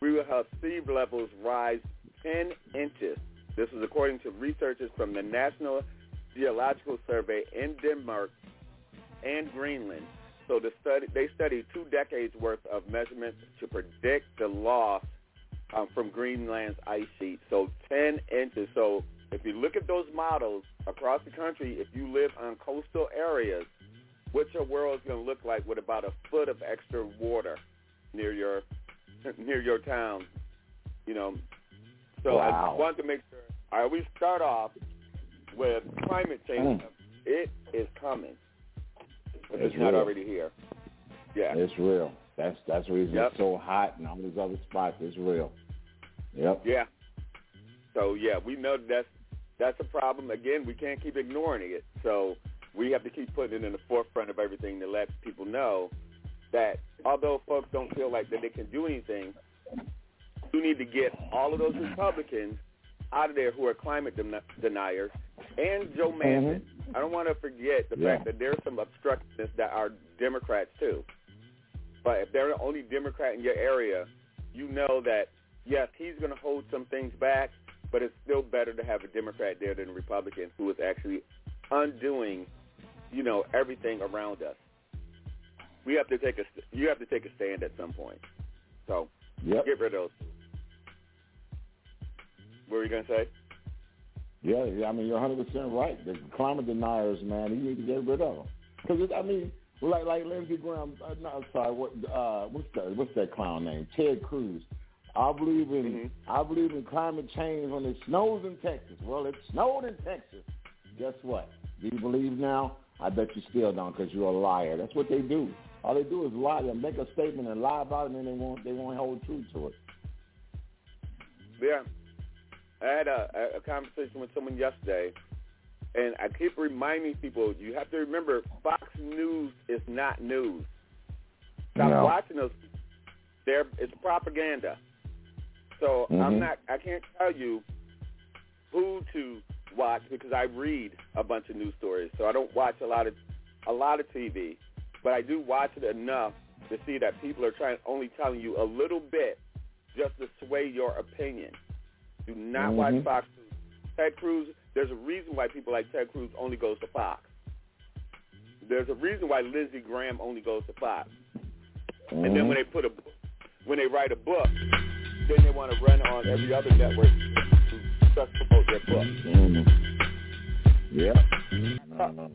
we will have sea levels rise 10 inches. This is according to researchers from the National Geological Survey in Denmark and Greenland. So the study, they studied two decades worth of measurements to predict the loss um, from Greenland's ice sheet. So 10 inches. So if you look at those models across the country, if you live on coastal areas, what your world is going to look like with about a foot of extra water near your [laughs] near your town. You know. So I Wow. just wanted to make sure. All right, we start off with climate change. Mm. It is coming. If It's it's not real. already here. Yeah. It's real. That's that's the reason Yep. it's so hot and all these other spots. It's real. Yep. Yeah. So yeah, we know that's that's a problem. Again, we can't keep ignoring it. So we have to keep putting it in the forefront of everything to let people know that although folks don't feel like that they can do anything, you need to get all of those Republicans out of there who are climate den- deniers and Joe Manchin. Mm-hmm. I don't want to forget the Yeah. fact that there's some obstructionists that are Democrats too. But if they're the only Democrat in your area, you know that yes, he's going to hold some things back, but it's still better to have a Democrat there than a Republican who is actually undoing, you know, everything around us. We have to take a you have to take a stand at some point. So Yep. get rid of those. What were you going to say? Yeah, yeah, I mean, you're 100% right. The climate deniers, man, you need to get rid of them. Because, I mean, like like Lindsey Graham, uh, no, I'm sorry, what, uh, what's, that, what's that clown name? Ted Cruz. I believe in Mm-hmm. I believe in climate change when it snows in Texas. Well, it snowed in Texas. Guess what? Do you believe now? I bet you still don't because you're a liar. That's what they do. All they do is lie. They make a statement and lie about it, and then they won't they won't hold true to it. Yeah. I had a, a- a conversation with someone yesterday, and I keep reminding people, you have to remember, Fox News is not news. Stop No. watching those. They're, it's propaganda. So I'm Mhm. not, I can't tell you who to watch because I read a bunch of news stories. So I don't watch a lot of, a lot of TV, but I do watch it enough to see that people are trying, only telling you a little bit just to sway your opinion. Do not watch Mhm. Fox News. Ted Cruz, There's a reason why people like Ted Cruz only goes to Fox. There's a reason why Lindsey Graham only goes to Fox. Mm-hmm. And then when they put a when they write a book, then they want to run on every other network to just promote their book. Mm-hmm. Yeah. Uh,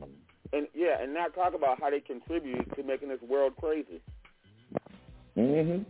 and yeah, and now talk about how they contribute to making this world crazy. Mhm.